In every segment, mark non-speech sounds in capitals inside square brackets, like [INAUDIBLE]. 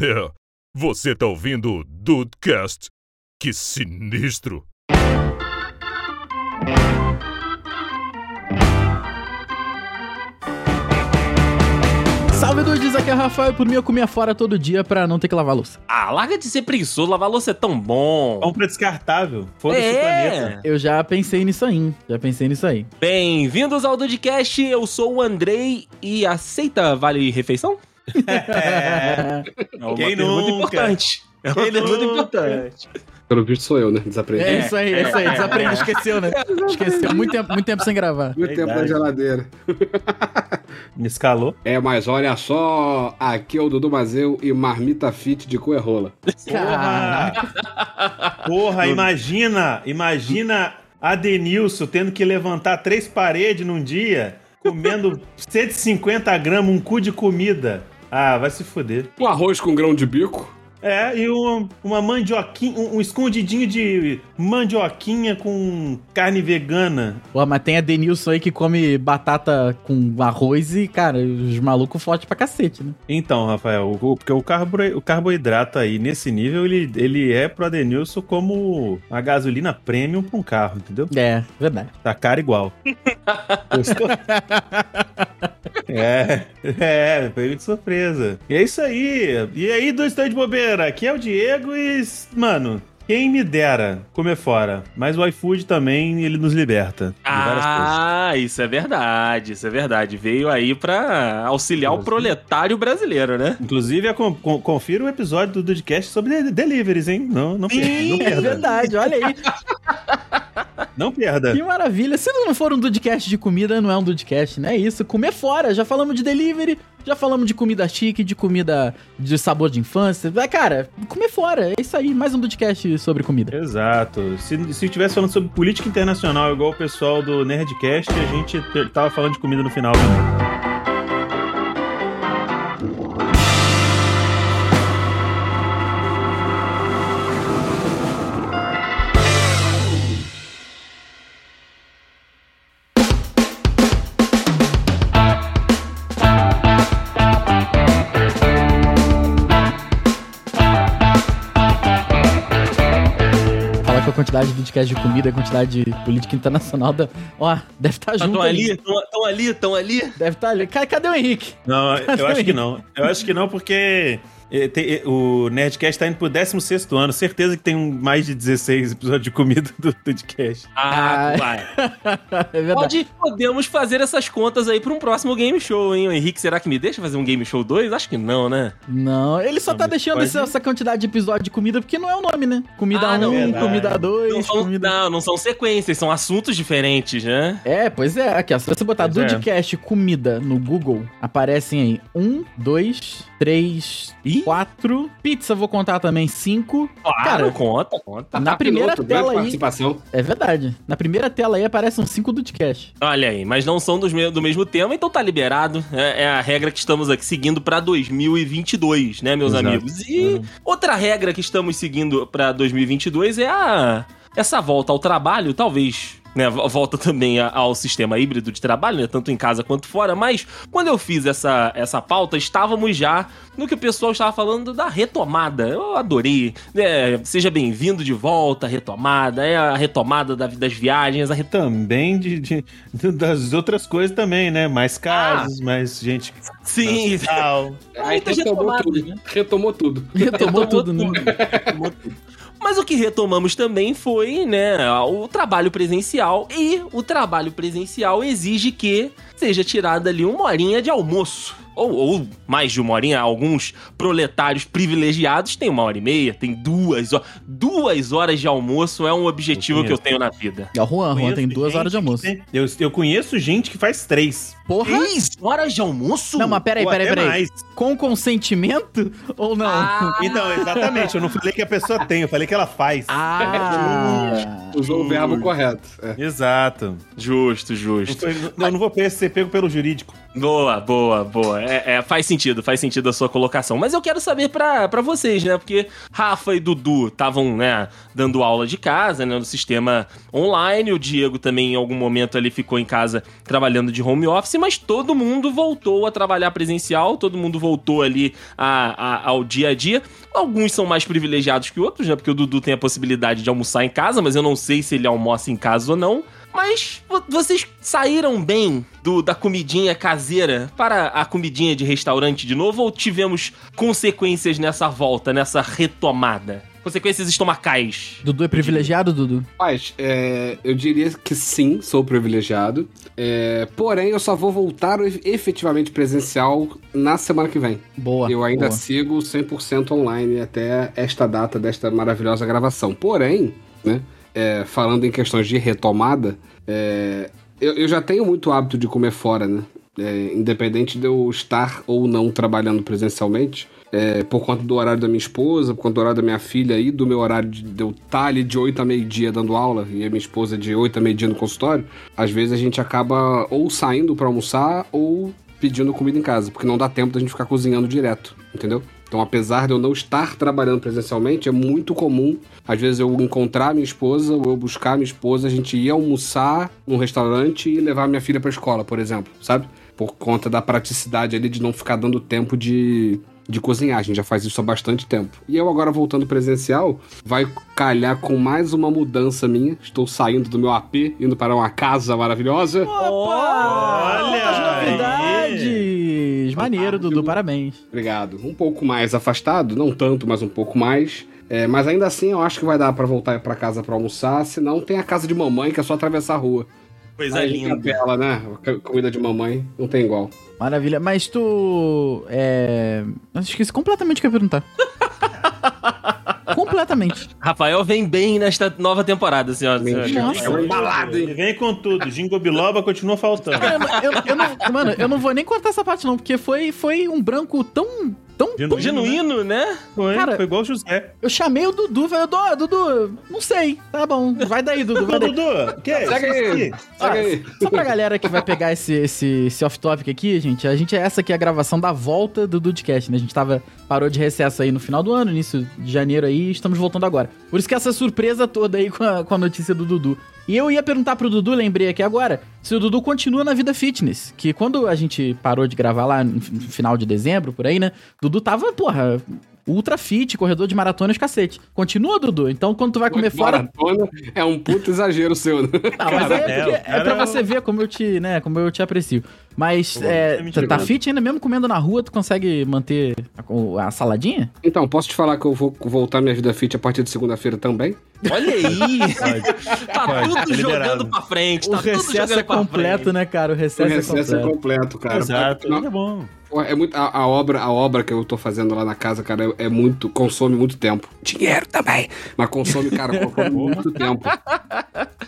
É, você tá ouvindo o Dudecast? Que sinistro! Salve dudes, aqui é o Rafael. Por mim eu comia fora todo dia pra não ter que lavar a louça. Ah, larga de ser preguiçoso, lavar louça é tão bom. Compra descartável. Foda-se o É. planeta. Eu já pensei nisso aí, já pensei nisso aí. Bem-vindos ao Dudcast, eu sou o Andrei e aceita Vale Refeição? É. [LAUGHS] É uma Quem pergunta nunca? importante. É uma Quem pergunta nunca? importante. Pelo visto sou eu, né? Desaprendi. É isso aí, é isso aí. Desaprende, esqueceu, né? Esqueceu. Muito tempo, muito tempo sem gravar. Muito tempo na geladeira. [LAUGHS] Me escalou. É, mas olha só, aqui é o Dudu Mazeu e Marmita Fit de Coerrola. Caraca. Porra, imagina, imagina a Denilson tendo que levantar três paredes num dia, comendo 150 gramas, um cu de comida. Ah, vai se foder. Um arroz com grão de bico. É, e uma, uma mandioquinha, um, um escondidinho de mandioquinha com carne vegana. Pô, mas tem a Denilson aí que come batata com arroz e, cara, os malucos fortes pra cacete, né? Então, Rafael, o, porque o, carbo, o carboidrato aí, nesse nível, ele, ele é pro Adenilson como a gasolina premium pra um carro, entendeu? É, verdade. Tá caro igual. [LAUGHS] Gostou? [LAUGHS] é, [LAUGHS] é, pego de surpresa. E é isso aí. E aí, do Estande de Bobeira, aqui é o Diego e, mano, quem me dera comer fora. Mas o iFood também, ele nos liberta de várias coisas. Ah, isso é verdade, isso é verdade. Veio aí pra auxiliar o proletário brasileiro, né? Inclusive, é com- com- confira o episódio do Dudcast sobre de- deliveries, hein? Não, não perda, não É perda. verdade, olha aí. [LAUGHS] Não perda. Que maravilha. Se não for um Dudcast de comida, não é um Dudcast, né? É isso. Comer fora. Já falamos de delivery, já falamos de comida chique, de comida de sabor de infância. Mas, cara, comer fora. É isso aí. Mais um Dudcast sobre comida. Exato. Se, se tivesse falando sobre política internacional, igual o pessoal do Nerdcast, a gente te- tava falando de comida no final também. Quantidade de comida, a quantidade de política internacional. Da... Ó, deve estar junto. Estão aí. ali, estão ali, estão ali. Deve estar ali. Ca- Cadê o Henrique? Não, eu acho que não. Eu acho que não, porque tem- eh, o Nerdcast tá indo pro 16 ano. Certeza que tem um- mais de 16 episódios de comida do Nerdcast. Ah, Ah. vai. [LAUGHS] É verdade. Pode, podemos fazer essas contas aí pra um próximo game show, hein? O Henrique, será que me deixa fazer um game show 2? Acho que não, né? Não, ele só Não, tá deixando pode- essa, quantidade de episódio de comida porque não é o nome, né? Comida Ah, 1, não, verdade. comida 2, Não são, comida... não, não são sequências, são assuntos diferentes, né? É, pois é. Aqui, ó. Se você botar Pois é. Dudcast comida no Google, aparecem aí um, dois, três, Ih. quatro. Pizza, vou contar também, cinco. Claro, Cara, conta, conta. Na primeira Piloto, tela aí. É verdade. Na primeira tela aí aparecem cinco Dudcast. Olha aí, mas não são dos me- do mesmo tema, então tá liberado. É, é a regra que estamos aqui seguindo pra 2022, né, meus Exato. amigos? E outra regra que estamos seguindo pra 2022 é a essa volta ao trabalho, talvez. Né, vo- volta também a- ao sistema híbrido de trabalho, né, tanto em casa quanto fora, mas quando eu fiz essa, essa pauta, estávamos já no que o pessoal estava falando da retomada. Eu adorei. né, seja bem-vindo de volta, retomada, é a retomada da- das viagens, a re- Também de, de- das outras coisas também, né? Mais casos, mais gente. Sim. Aí retomou retomadas, tudo. né? Retomou tudo. Retomou tudo, né? Retomou tudo. Mas o que retomamos também foi, né, o trabalho presencial. E o trabalho presencial exige que seja tirada ali uma horinha de almoço. Ou, ou mais de uma horinha. Alguns proletários privilegiados têm uma hora e meia, tem duas horas. Duas horas de almoço é um objetivo Eu que eu tenho na vida. E o Juan, Juan tem duas horas de almoço. Eu, eu conheço gente que faz três. Porra! Três horas de almoço? Não, mas peraí, peraí, peraí. mais. Com consentimento ou não? Ah, Então, exatamente. Eu não falei que a pessoa tem, eu falei que ela faz. Ah. Usou o verbo correto. É. Exato. justo, justo. eu não vou ser pego pelo jurídico. Boa, boa, boa. É, é, faz sentido, faz sentido a sua colocação. Mas eu quero saber pra vocês, né? Porque Rafa e Dudu estavam, né, dando aula de casa, né, no sistema online. O Diego também, em algum momento, ali ficou em casa trabalhando de home office, mas todo mundo voltou a trabalhar presencial, todo mundo voltou ali a, a, ao dia a dia. Alguns são mais privilegiados que outros, né? Porque o Dudu tem a possibilidade de almoçar em casa, mas eu não sei se ele almoça em casa ou não. Mas vocês saíram bem do, da comidinha caseira para a comidinha de restaurante de novo ou tivemos consequências nessa volta, nessa retomada? Consequências estomacais. Dudu é privilegiado, Dudu? Mas, é, eu diria que sim, sou privilegiado. É, porém, eu só vou voltar efetivamente presencial na semana que vem. Boa. Eu ainda boa. sigo 100% online até esta data desta maravilhosa gravação. Porém, né, é, falando em questões de retomada, é, eu, eu, já tenho muito hábito de comer fora, né? É, independente de eu estar ou não trabalhando presencialmente, é, por conta do horário da minha esposa, por conta do horário da minha filha e do meu horário de, de eu estar ali de 8 a meio-dia dando aula e a minha esposa de 8 a meio-dia no consultório, às vezes a gente acaba ou saindo para almoçar ou pedindo comida em casa, porque não dá tempo da gente ficar cozinhando direto, entendeu? Então, apesar de eu não estar trabalhando presencialmente, é muito comum, às vezes, eu encontrar minha esposa ou eu buscar minha esposa, a gente ir almoçar num restaurante e levar minha filha pra escola, por exemplo, sabe? Por conta da praticidade ali de não ficar dando tempo de, de cozinhar. A gente já faz isso há bastante tempo. E eu agora voltando presencial, vai calhar com mais uma mudança minha. Estou saindo do meu AP, indo para uma casa maravilhosa. Opa! Olha Quantas novidades! aí. Maneiro, Dudu, parabéns. Obrigado. Um pouco mais afastado, não tanto, mas um pouco mais. É, mas ainda assim, eu acho que vai dar para voltar para casa para almoçar. Senão, tem a casa de mamãe que é só atravessar a rua. Coisa Aí, linda. Capela, né? Comida de mamãe não tem igual. Maravilha. Mas tu. É. Eu esqueci completamente o que eu ia perguntar. [LAUGHS] completamente. Rafael vem bem nesta nova temporada, senhoras e senhores. Nossa. É um balado, hein? Ele vem com tudo. Jingo Biloba continua faltando. Cara, eu- eu não, mano, eu não vou nem cortar essa parte, não, porque foi, foi um branco tão. Tão. Genuíno. Genuíno, né? Foi, Cara- foi igual o José. Eu chamei o Dudu, falei, Dudu, Dudu, não sei. Tá bom, vai daí, Dudu, vai daí. Dudu, que é Segue isso aí. aqui? Segue aí. Só pra galera que vai pegar esse, esse, esse off-topic aqui, gente, a gente, essa aqui é a gravação da volta do Dudcast, né? A gente tava, parou de recesso aí no final do ano, início de janeiro aí, e estamos voltando agora. Por isso que essa surpresa toda aí com a, com a notícia do Dudu. E eu ia perguntar pro Dudu, lembrei aqui agora, se o Dudu continua na vida fitness. Que quando a gente parou de gravar lá no final de dezembro, por aí, né? Dudu tava, porra, ultra fit, corredor de maratonas, cacete. Continua, Dudu? Então quando tu vai comer fora, Maratona é um puto exagero seu, né? [LAUGHS] não, mas Cara, é, é, é cara pra é você ver como eu te, né, como eu te aprecio. Mas Pô, é, me tá- tá fit ainda mesmo comendo na rua, tu consegue manter a, a saladinha? Então, posso te falar que eu vou voltar minha vida fit a partir de segunda-feira também? Olha aí. [LAUGHS] tá Pode, tudo tá jogando pra frente. Tá o tudo recesso jogando é pra completo, frente. né, cara? O O recesso, recesso é é completo. completo, cara. Exato. Não, É bom. É muito, a, a obra, a obra que eu tô fazendo lá na casa, cara, é, é muito. consome muito tempo. Dinheiro também. Mas consome, cara, [LAUGHS] consome muito tempo.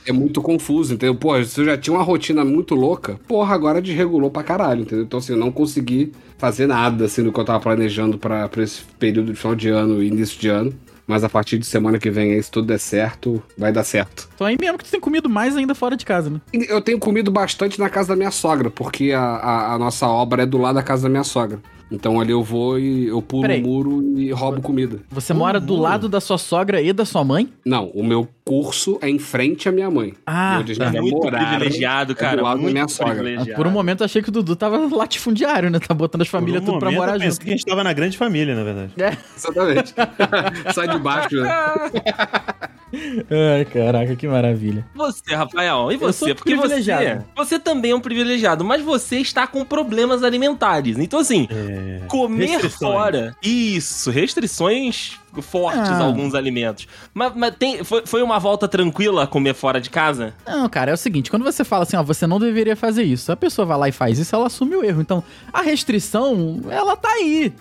É muito confuso, entendeu? Pô, se eu já tinha uma rotina muito louca, porra, agora desregulou pra caralho, entendeu? Então, assim, eu não consegui fazer nada, assim, do que eu tava planejando pra, pra esse período de final de ano e início de ano. Mas a partir de semana que vem, aí, se tudo der certo, vai dar certo. Então aí mesmo que tu tem comido mais ainda fora de casa, né? Eu tenho comido bastante na casa da minha sogra, porque a, a, a nossa obra é do lado da casa da minha sogra. Então ali eu vou e eu pulo Peraí. o muro e roubo comida. Você mora do muro. lado da sua sogra e da sua mãe? Não, o meu curso é em frente à minha mãe. Ah, a tá. vai Muito morar privilegiado, é cara. do lado da minha sogra. Por um momento eu achei que o Dudu tava latifundiário, né? Tá botando as famílias um tudo pra morar eu junto. que a gente tava na grande família, na verdade. É. [LAUGHS] Exatamente. [LAUGHS] Sai de baixo, né? [LAUGHS] Ai, caraca, que maravilha. Você, Rafael, e você? Porque você, privilegiado. você também é um privilegiado, mas você está com problemas alimentares. Então, assim, É. comer Restrições. fora. Isso, restrições fortes Ah. alguns alimentos. Mas, mas tem, foi, foi uma volta tranquila comer fora de casa? Não, cara, é o seguinte, quando você fala assim, ó, você não deveria fazer isso, a pessoa vai lá e faz isso, ela assume o erro. Então, a restrição, ela tá aí.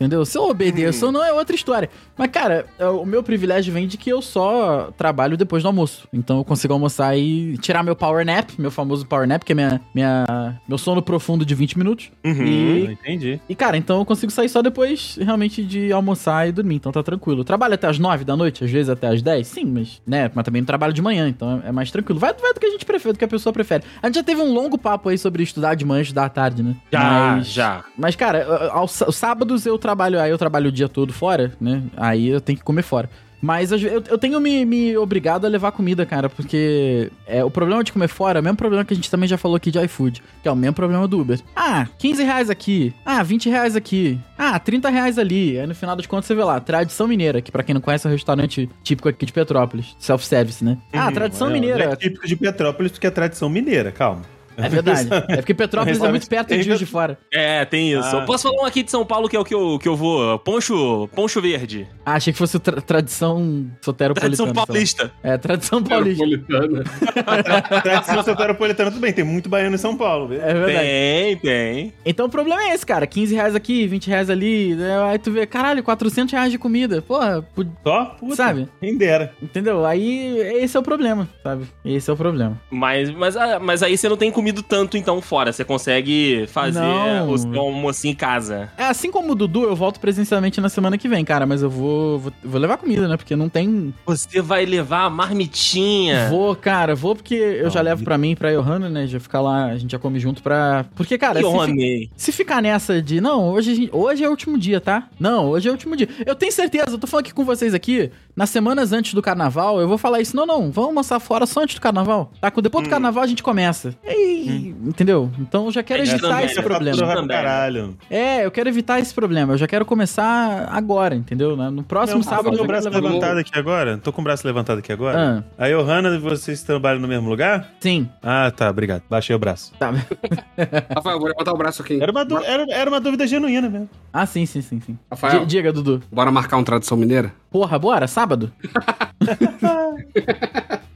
Entendeu? Se eu obedeço ou não é outra história. Mas, cara, é, o meu privilégio vem de que eu só trabalho depois do almoço. Então eu consigo almoçar e tirar meu power nap, meu famoso power nap, que é minha, minha, meu sono profundo de 20 minutos. Uhum. E, Entendi. e, cara, então eu consigo sair só depois realmente de almoçar e dormir. Então tá tranquilo. Eu trabalho até as 9 da noite, às vezes até as 10, sim, mas, né? Mas também não trabalho de manhã, então é mais tranquilo. Vai, vai do que a gente prefere, do que a pessoa prefere. A gente já teve um longo papo aí sobre estudar de manhã e estudar à tarde, né? Já, Mas- já. mas, cara, aos, aos sábados eu trabalho, aí eu trabalho o dia todo fora, né? Aí eu tenho que comer fora. Mas eu, eu tenho me, me obrigado a levar comida, cara, porque é, o problema de comer fora é o mesmo problema que a gente também já falou aqui de iFood, que é o mesmo problema do Uber. Ah, 15 reais aqui. Ah, 20 reais aqui. Ah, 30 reais ali. Aí no final das contas você vê lá, Tradição Mineira, que pra quem não conhece é um restaurante típico aqui de Petrópolis, self-service, né? Ah, Tradição É, Mineira. É típico de Petrópolis porque é tradição mineira, calma. É verdade. [LAUGHS] É porque Petrópolis é muito perto de Juiz de Fora. É, tem isso. Ah. Eu posso falar um aqui de São Paulo que é o que eu, que eu vou. Poncho, poncho verde. Ah, achei que fosse tra- tradição soteropolitana. Tradição paulista. É, tradição paulista. [LAUGHS] Tradição soteropolitana, tudo bem, tem muito baiano em São Paulo? É verdade. Tem, tem. Então o problema é esse, cara. 15 reais aqui, 20 reais ali. né? Aí tu vê, caralho, 400 reais de comida. Porra, Só? Puta, Sabe? Quem dera. entendeu? Aí esse é o problema, sabe? Esse é o problema. Mas, mas, ah, mas aí você não tem tanto então fora. Você consegue fazer Não. o seu almoço em casa. É, assim como o Dudu, eu volto presencialmente na semana que vem, cara. Mas eu vou, vou, vou levar comida, né? Porque não tem. Você vai levar a marmitinha. Vou, cara, vou porque eu já levo pra mim e pra Johanna, né? Já ficar lá, a gente já come junto pra. Porque, cara, Que se, fi-. Se ficar nessa de, não, hoje, hoje é o último dia, tá? Não, hoje é o último dia. Eu tenho certeza, eu tô falando aqui com vocês aqui, nas semanas antes do carnaval, eu vou falar isso. Não, não, vamos almoçar fora só antes do carnaval. Tá? Com- Depois do carnaval a gente começa. E- Entendeu? Então eu já quero É, evitar também, esse problema. Caralho. É, eu quero evitar esse problema. Eu já quero começar agora, entendeu? No no próximo Não, sábado. tô com eu o braço levantado aqui agora? Tô com o braço levantado aqui agora? Ah, A Johanna e vocês trabalham no mesmo lugar? sim. Ah, tá, obrigado. Baixei o braço. Tá. [LAUGHS] Rafael, vou levantar o braço aqui. Era uma, du- era, era uma dúvida genuína mesmo. Ah, sim, sim, sim, sim. Rafael. Di- Diga, Dudu. Bora marcar um tradição mineira? Porra, bora? Sábado? [LAUGHS]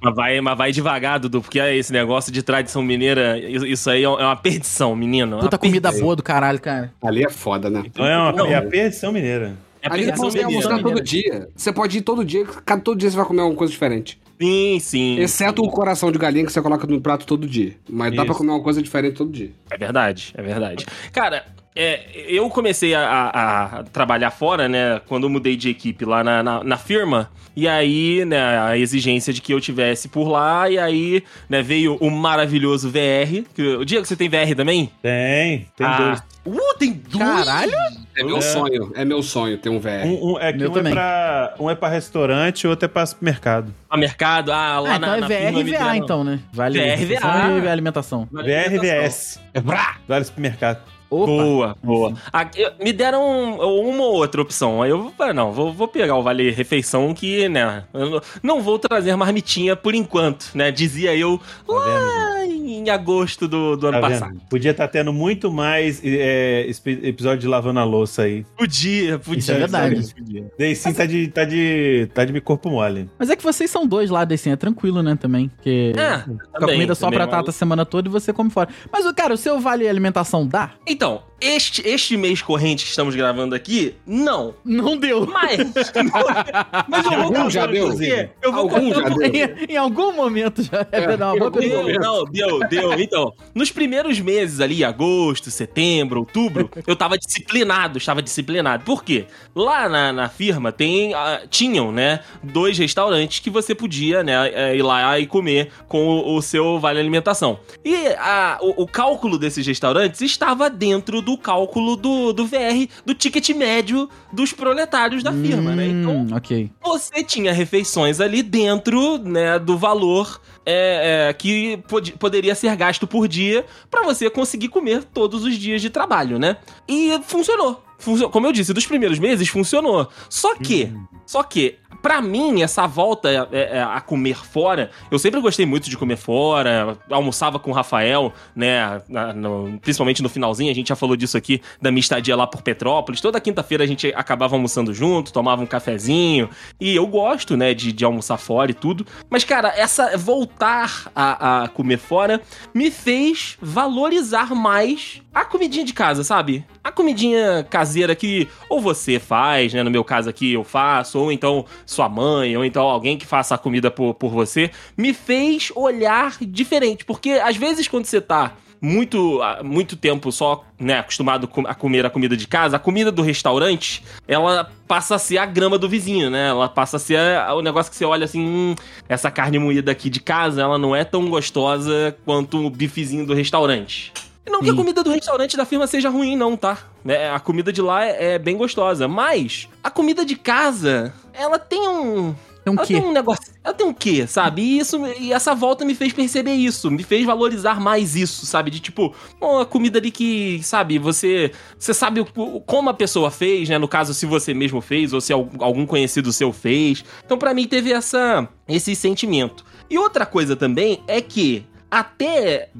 Mas vai, mas vai devagar, Dudu, porque é esse negócio de tradição mineira, isso aí é uma perdição, menino. é Puta comida perdição. boa do caralho, cara. Ali é foda, né? Então é, uma, Não. é a perdição mineira. É Ali você pode almoçar todo dia. Você pode ir todo dia, cada todo dia você vai comer alguma coisa diferente. Sim, sim. Exceto o coração de galinha que você coloca no prato todo dia. Mas dá Isso. pra comer uma coisa diferente todo dia. É verdade, é verdade. Cara, é, eu comecei a, a- a trabalhar fora, né? Quando eu mudei de equipe lá na, na, na firma. E aí, né, a exigência de que eu tivesse por lá. E aí, né, veio o maravilhoso VR. Que, o Diego, você tem VR também? Tem, tem Ah. dois. Uh, tem dois! Caralho! É meu É. sonho, é meu sonho ter um VR. Um, um- é que Meu um também. é, pra, um é pra restaurante e outro é pra supermercado. A mercado, ah, lá Ah, na, então na é VR firma e VA, então, né? Vale VR, VA. e alimentação. VR VS. É brá! Vale supermercado. Opa! Boa, boa. Ah, eu- me deram uma ou outra opção. Aí eu falei, não, vou, vou pegar o Vale Refeição que, né, eu não- não vou trazer marmitinha por enquanto, né? Dizia eu lá em agosto do, do ano Tá passado. vendo? Podia estar tendo muito mais é, episódio de lavando a louça aí. Podia, podia. Isso é verdade. Daí sim tá de, tá de, tá de me corpo mole. Mas é que vocês são dois lá, assim, é tranquilo, né, também. Porque É, com a também, comida só pra mas- tata a semana toda e você come fora. Mas, cara, o seu vale alimentação dá? Então, este, este mês corrente que estamos gravando aqui, não. Não deu. Mas. [LAUGHS] mas eu vou Algum já contar deu? Eu vou Algum já deu? em, em algum momento já é, É, dar uma boa em algum pergunta. Deu, não, deu, deu. Então, nos primeiros meses ali, agosto, setembro, outubro, [LAUGHS] eu tava disciplinado, estava disciplinado. Por quê? Lá na, na firma tem, ah, tinham, né, dois restaurantes que você podia, né, eh, ir lá e comer com o, o seu vale alimentação. E a- o, o cálculo desses restaurantes estava dentro do cálculo do, do VR, do ticket médio dos proletários da firma, né? Então, Hum, ok. você tinha refeições ali dentro, né, do valor é, é, que pod- poderia ser gasto por dia pra você conseguir comer todos os dias de trabalho, né? E funcionou. Funcio- Como eu disse, dos primeiros meses funcionou. Só que, só que, pra mim, essa volta é, é, a comer fora, eu sempre gostei muito de comer fora, almoçava com o Rafael, né, na- no- principalmente no finalzinho, a gente já falou disso aqui, da minha estadia lá por Petrópolis, toda quinta-feira a gente acabava almoçando junto, tomava um cafezinho, e eu gosto, né, de, de almoçar fora e tudo, mas, cara, essa voltar a, a comer fora me fez valorizar mais a comidinha de casa, sabe? a comidinha caseira que ou você faz, né? No meu caso aqui eu faço, ou então sua mãe, ou então alguém que faça a comida por, por você, me fez olhar diferente. Porque às vezes quando você tá muito, há muito tempo só, né, acostumado a comer a comida de casa, a comida do restaurante, ela passa a ser a grama do vizinho, né? Ela passa a ser o negócio que você olha assim, hum, essa carne moída aqui de casa, ela não é tão gostosa quanto o bifezinho do restaurante. Não que a Sim. comida do restaurante da firma seja ruim, não, tá? É, a comida de lá é, é bem gostosa. Mas a comida de casa, ela tem um. Tem um ela quê? tem um negócio. Ela tem um quê, sabe? E, isso, e essa volta me fez perceber isso. Me fez valorizar mais isso, sabe? De tipo, uma comida ali que, sabe, você. Você sabe o- como a pessoa fez, né? No caso, se você mesmo fez, ou se al- algum conhecido seu fez. Então, pra mim, teve essa, esse sentimento. E outra coisa também é que até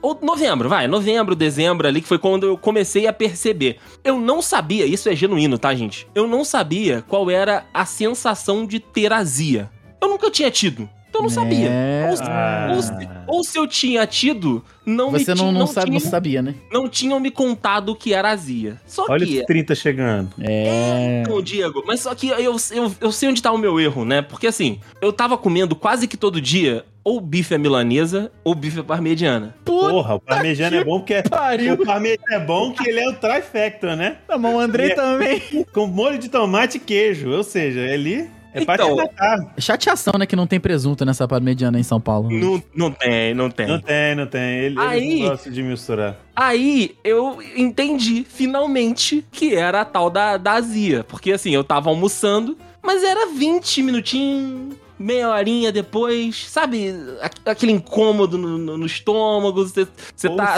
ou novembro, vai, novembro, dezembro ali, que foi quando eu comecei a perceber. Eu não sabia, isso é genuíno, tá, gente? Eu não sabia qual era a sensação de ter azia. Eu nunca tinha tido. Então eu não sabia. É. Ou, se- Ah. ou se, ou se eu tinha tido, não me Você não, não, sabe, não tinham, sabia, né? não tinham me contado o que era azia. Só Olha que os 30 chegando. É. então, Diego, mas só que eu, eu, eu sei onde tá o meu erro, né? Porque assim, eu tava comendo quase que todo dia ou bife à milanesa ou bife à parmegiana. Puta Porra, o parmegiano é bom porque é... pariu. O parmegiano é bom que ele é o trifecta, né? Não, mas o Andrei E- também. [LAUGHS] Com molho de tomate e queijo. Ou seja, ele é Então, matar. Chateação, né, que não tem presunto nessa parmegiana em São Paulo. Não, não tem, não tem. Não tem, não tem. Ele, Aí- ele não gosta de misturar. Aí eu entendi finalmente que era a tal da, da azia. Porque assim, eu tava almoçando, mas era 20 minutinhos, meia horinha depois, sabe? Aqu- Aquele incômodo no, no- no estômago. Você você tá.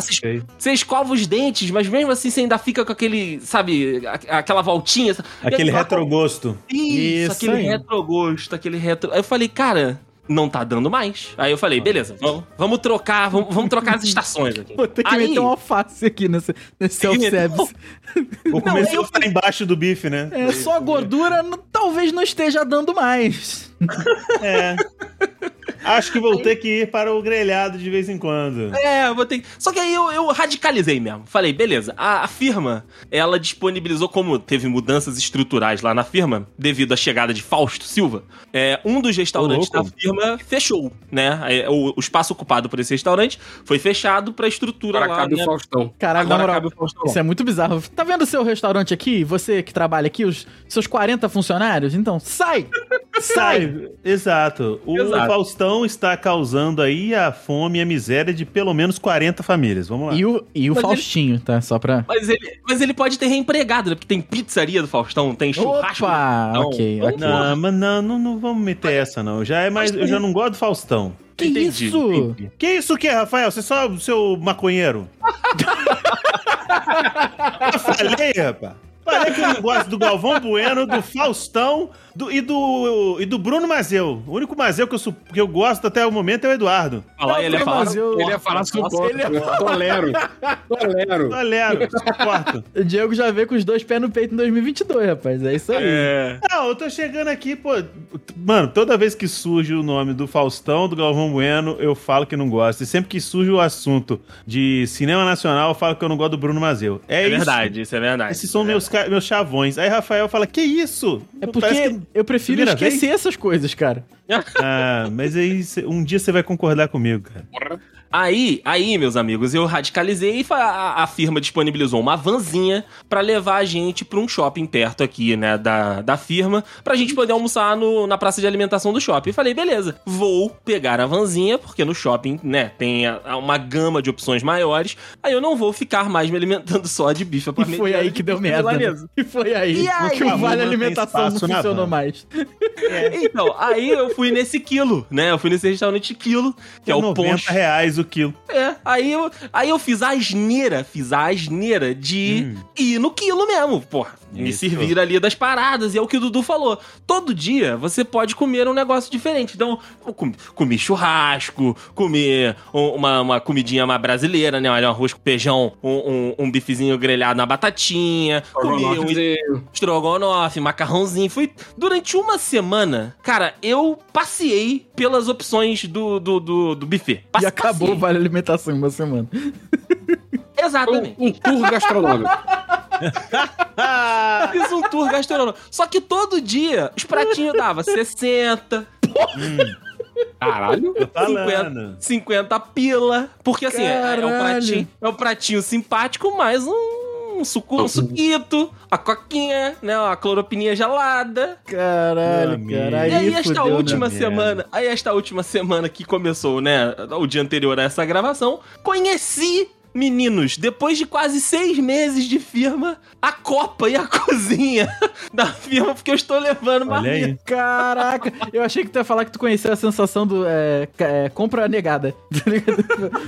Você escova os dentes, mas mesmo assim você ainda fica com aquele, sabe, aquela voltinha. Aquele retrogosto. Isso, Isso aquele aí. retrogosto, aquele retro. Aí eu falei, cara, não tá dando mais. Aí eu falei, beleza, vamos, vamos trocar, vamos, vamos trocar as estações aqui. [LAUGHS] Vou ter que Aí- meter um alface aqui nesse, nesse que self-service. O começo eu- tá embaixo do bife, né? É, só a gordura n- talvez não esteja dando mais. É. Acho que vou ter que ir para o grelhado de vez em quando. É, vou ter. Só que aí eu, eu radicalizei mesmo. Falei, beleza, a, a firma, ela disponibilizou, como teve mudanças estruturais lá na firma, devido à chegada de Fausto Silva, é, um dos restaurantes da louco. Firma fechou, né? O, o espaço ocupado por esse restaurante foi fechado pra estrutura Agora lá, cabe né? o Faustão. Caralho, na Agora moral, cabe o Faustão. isso é muito bizarro. Tá vendo o seu restaurante aqui? Você que trabalha aqui, os seus 40 funcionários? Então, sai! [LAUGHS] Sai! Exato. O Exato. Faustão está causando aí a fome e a miséria de pelo menos 40 famílias. Vamos lá. E o, e o Mas ele- Faustinho, tá? Só pra... Mas ele, mas ele pode ter reempregado, né? Porque tem pizzaria do Faustão, tem churrasco. Opa! Faustão. Ok, ok. Não, mas não, não, não vamos meter essa, não. Já é mais. Eu já não gosto do Faustão. Que Entendi, isso? Que isso que é, Rafael? Você é só o seu maconheiro? [LAUGHS] Eu falei, rapaz. Falei que eu não gosto do Galvão Bueno, do Faustão do- e, do, e do Bruno Mazeu. O único Mazeu que eu, que eu gosto até o momento é o Eduardo. Falar, ele ia falar. Mas eu- Ele ia falar suporte. ele ia Tolero. Tolero. Galera, suporto. [LAUGHS] O Diego já veio com os dois pés no peito em 2022, rapaz. É isso aí. É. Não, eu tô chegando aqui, pô. Mano, toda vez que surge o nome do Faustão, do Galvão Bueno, eu falo que não gosto. E sempre que surge o assunto de cinema nacional, eu falo que eu não gosto do Bruno Mazeu. É, É isso. verdade, isso é verdade. Esses são É meus, ca- meus chavões. Aí Rafael fala: Que isso? É porque Parece que- eu prefiro Primeira esquecer essas coisas, cara. [LAUGHS] Ah, mas aí um dia você vai concordar comigo, cara. Aí, aí, meus amigos, eu radicalizei e a, a firma disponibilizou uma vanzinha pra levar a gente pra um shopping perto aqui, né, da, da firma, pra gente poder almoçar no- na praça de alimentação do shopping. E falei, beleza, vou pegar a vanzinha, porque no shopping, né, tem a- a- uma gama de opções maiores, aí eu não vou ficar mais me alimentando só de bife E foi aí que deu merda. né? milanesa. E foi aí, E aí? que o Vale Alimentação não funcionou mais. Então, aí eu fui nesse quilo, né, eu fui nesse restaurante quilo, que é o 90 poncho. reais o quilo. É, aí eu, aí eu fiz a asneira, fiz a asneira de ir no quilo mesmo, porra. Me Isso. servir ali das paradas, e é o que o Dudu falou. Todo dia você pode comer um negócio diferente. Então, eu comi, churrasco, comi um- uma, uma comidinha mais brasileira, né? Olha, um arroz com feijão, um, um, um bifezinho grelhado na batatinha, comi um estrogonofe, macarrãozinho. Fui durante uma semana, cara, eu passei pelas opções do, do, do, do buffet. E Passe- acabou o passei. Vale Alimentação em uma semana. [LAUGHS] Exatamente. Um, um tour gastronômico. [LAUGHS] Fiz um tour gastronômico. Só que todo dia os pratinhos dava 60, Caralho. Tô falando. 50 pila. Porque assim, é, é um Caralho. pratinho, é um pratinho simpático, mais um, suco, um suquito, a coquinha, né? A cloropininha gelada. Caralho, Meu cara. e aí, esta última merda. semana, aí esta última semana que começou, né? O dia anterior a essa gravação, conheci. Meninos, depois de quase seis meses de firma, a copa e a [LAUGHS] cozinha da firma, porque eu estou levando aí. Caraca, eu achei que tu ia falar que tu conhecia a sensação do é, é, compra negada. [LAUGHS] Tá ligado?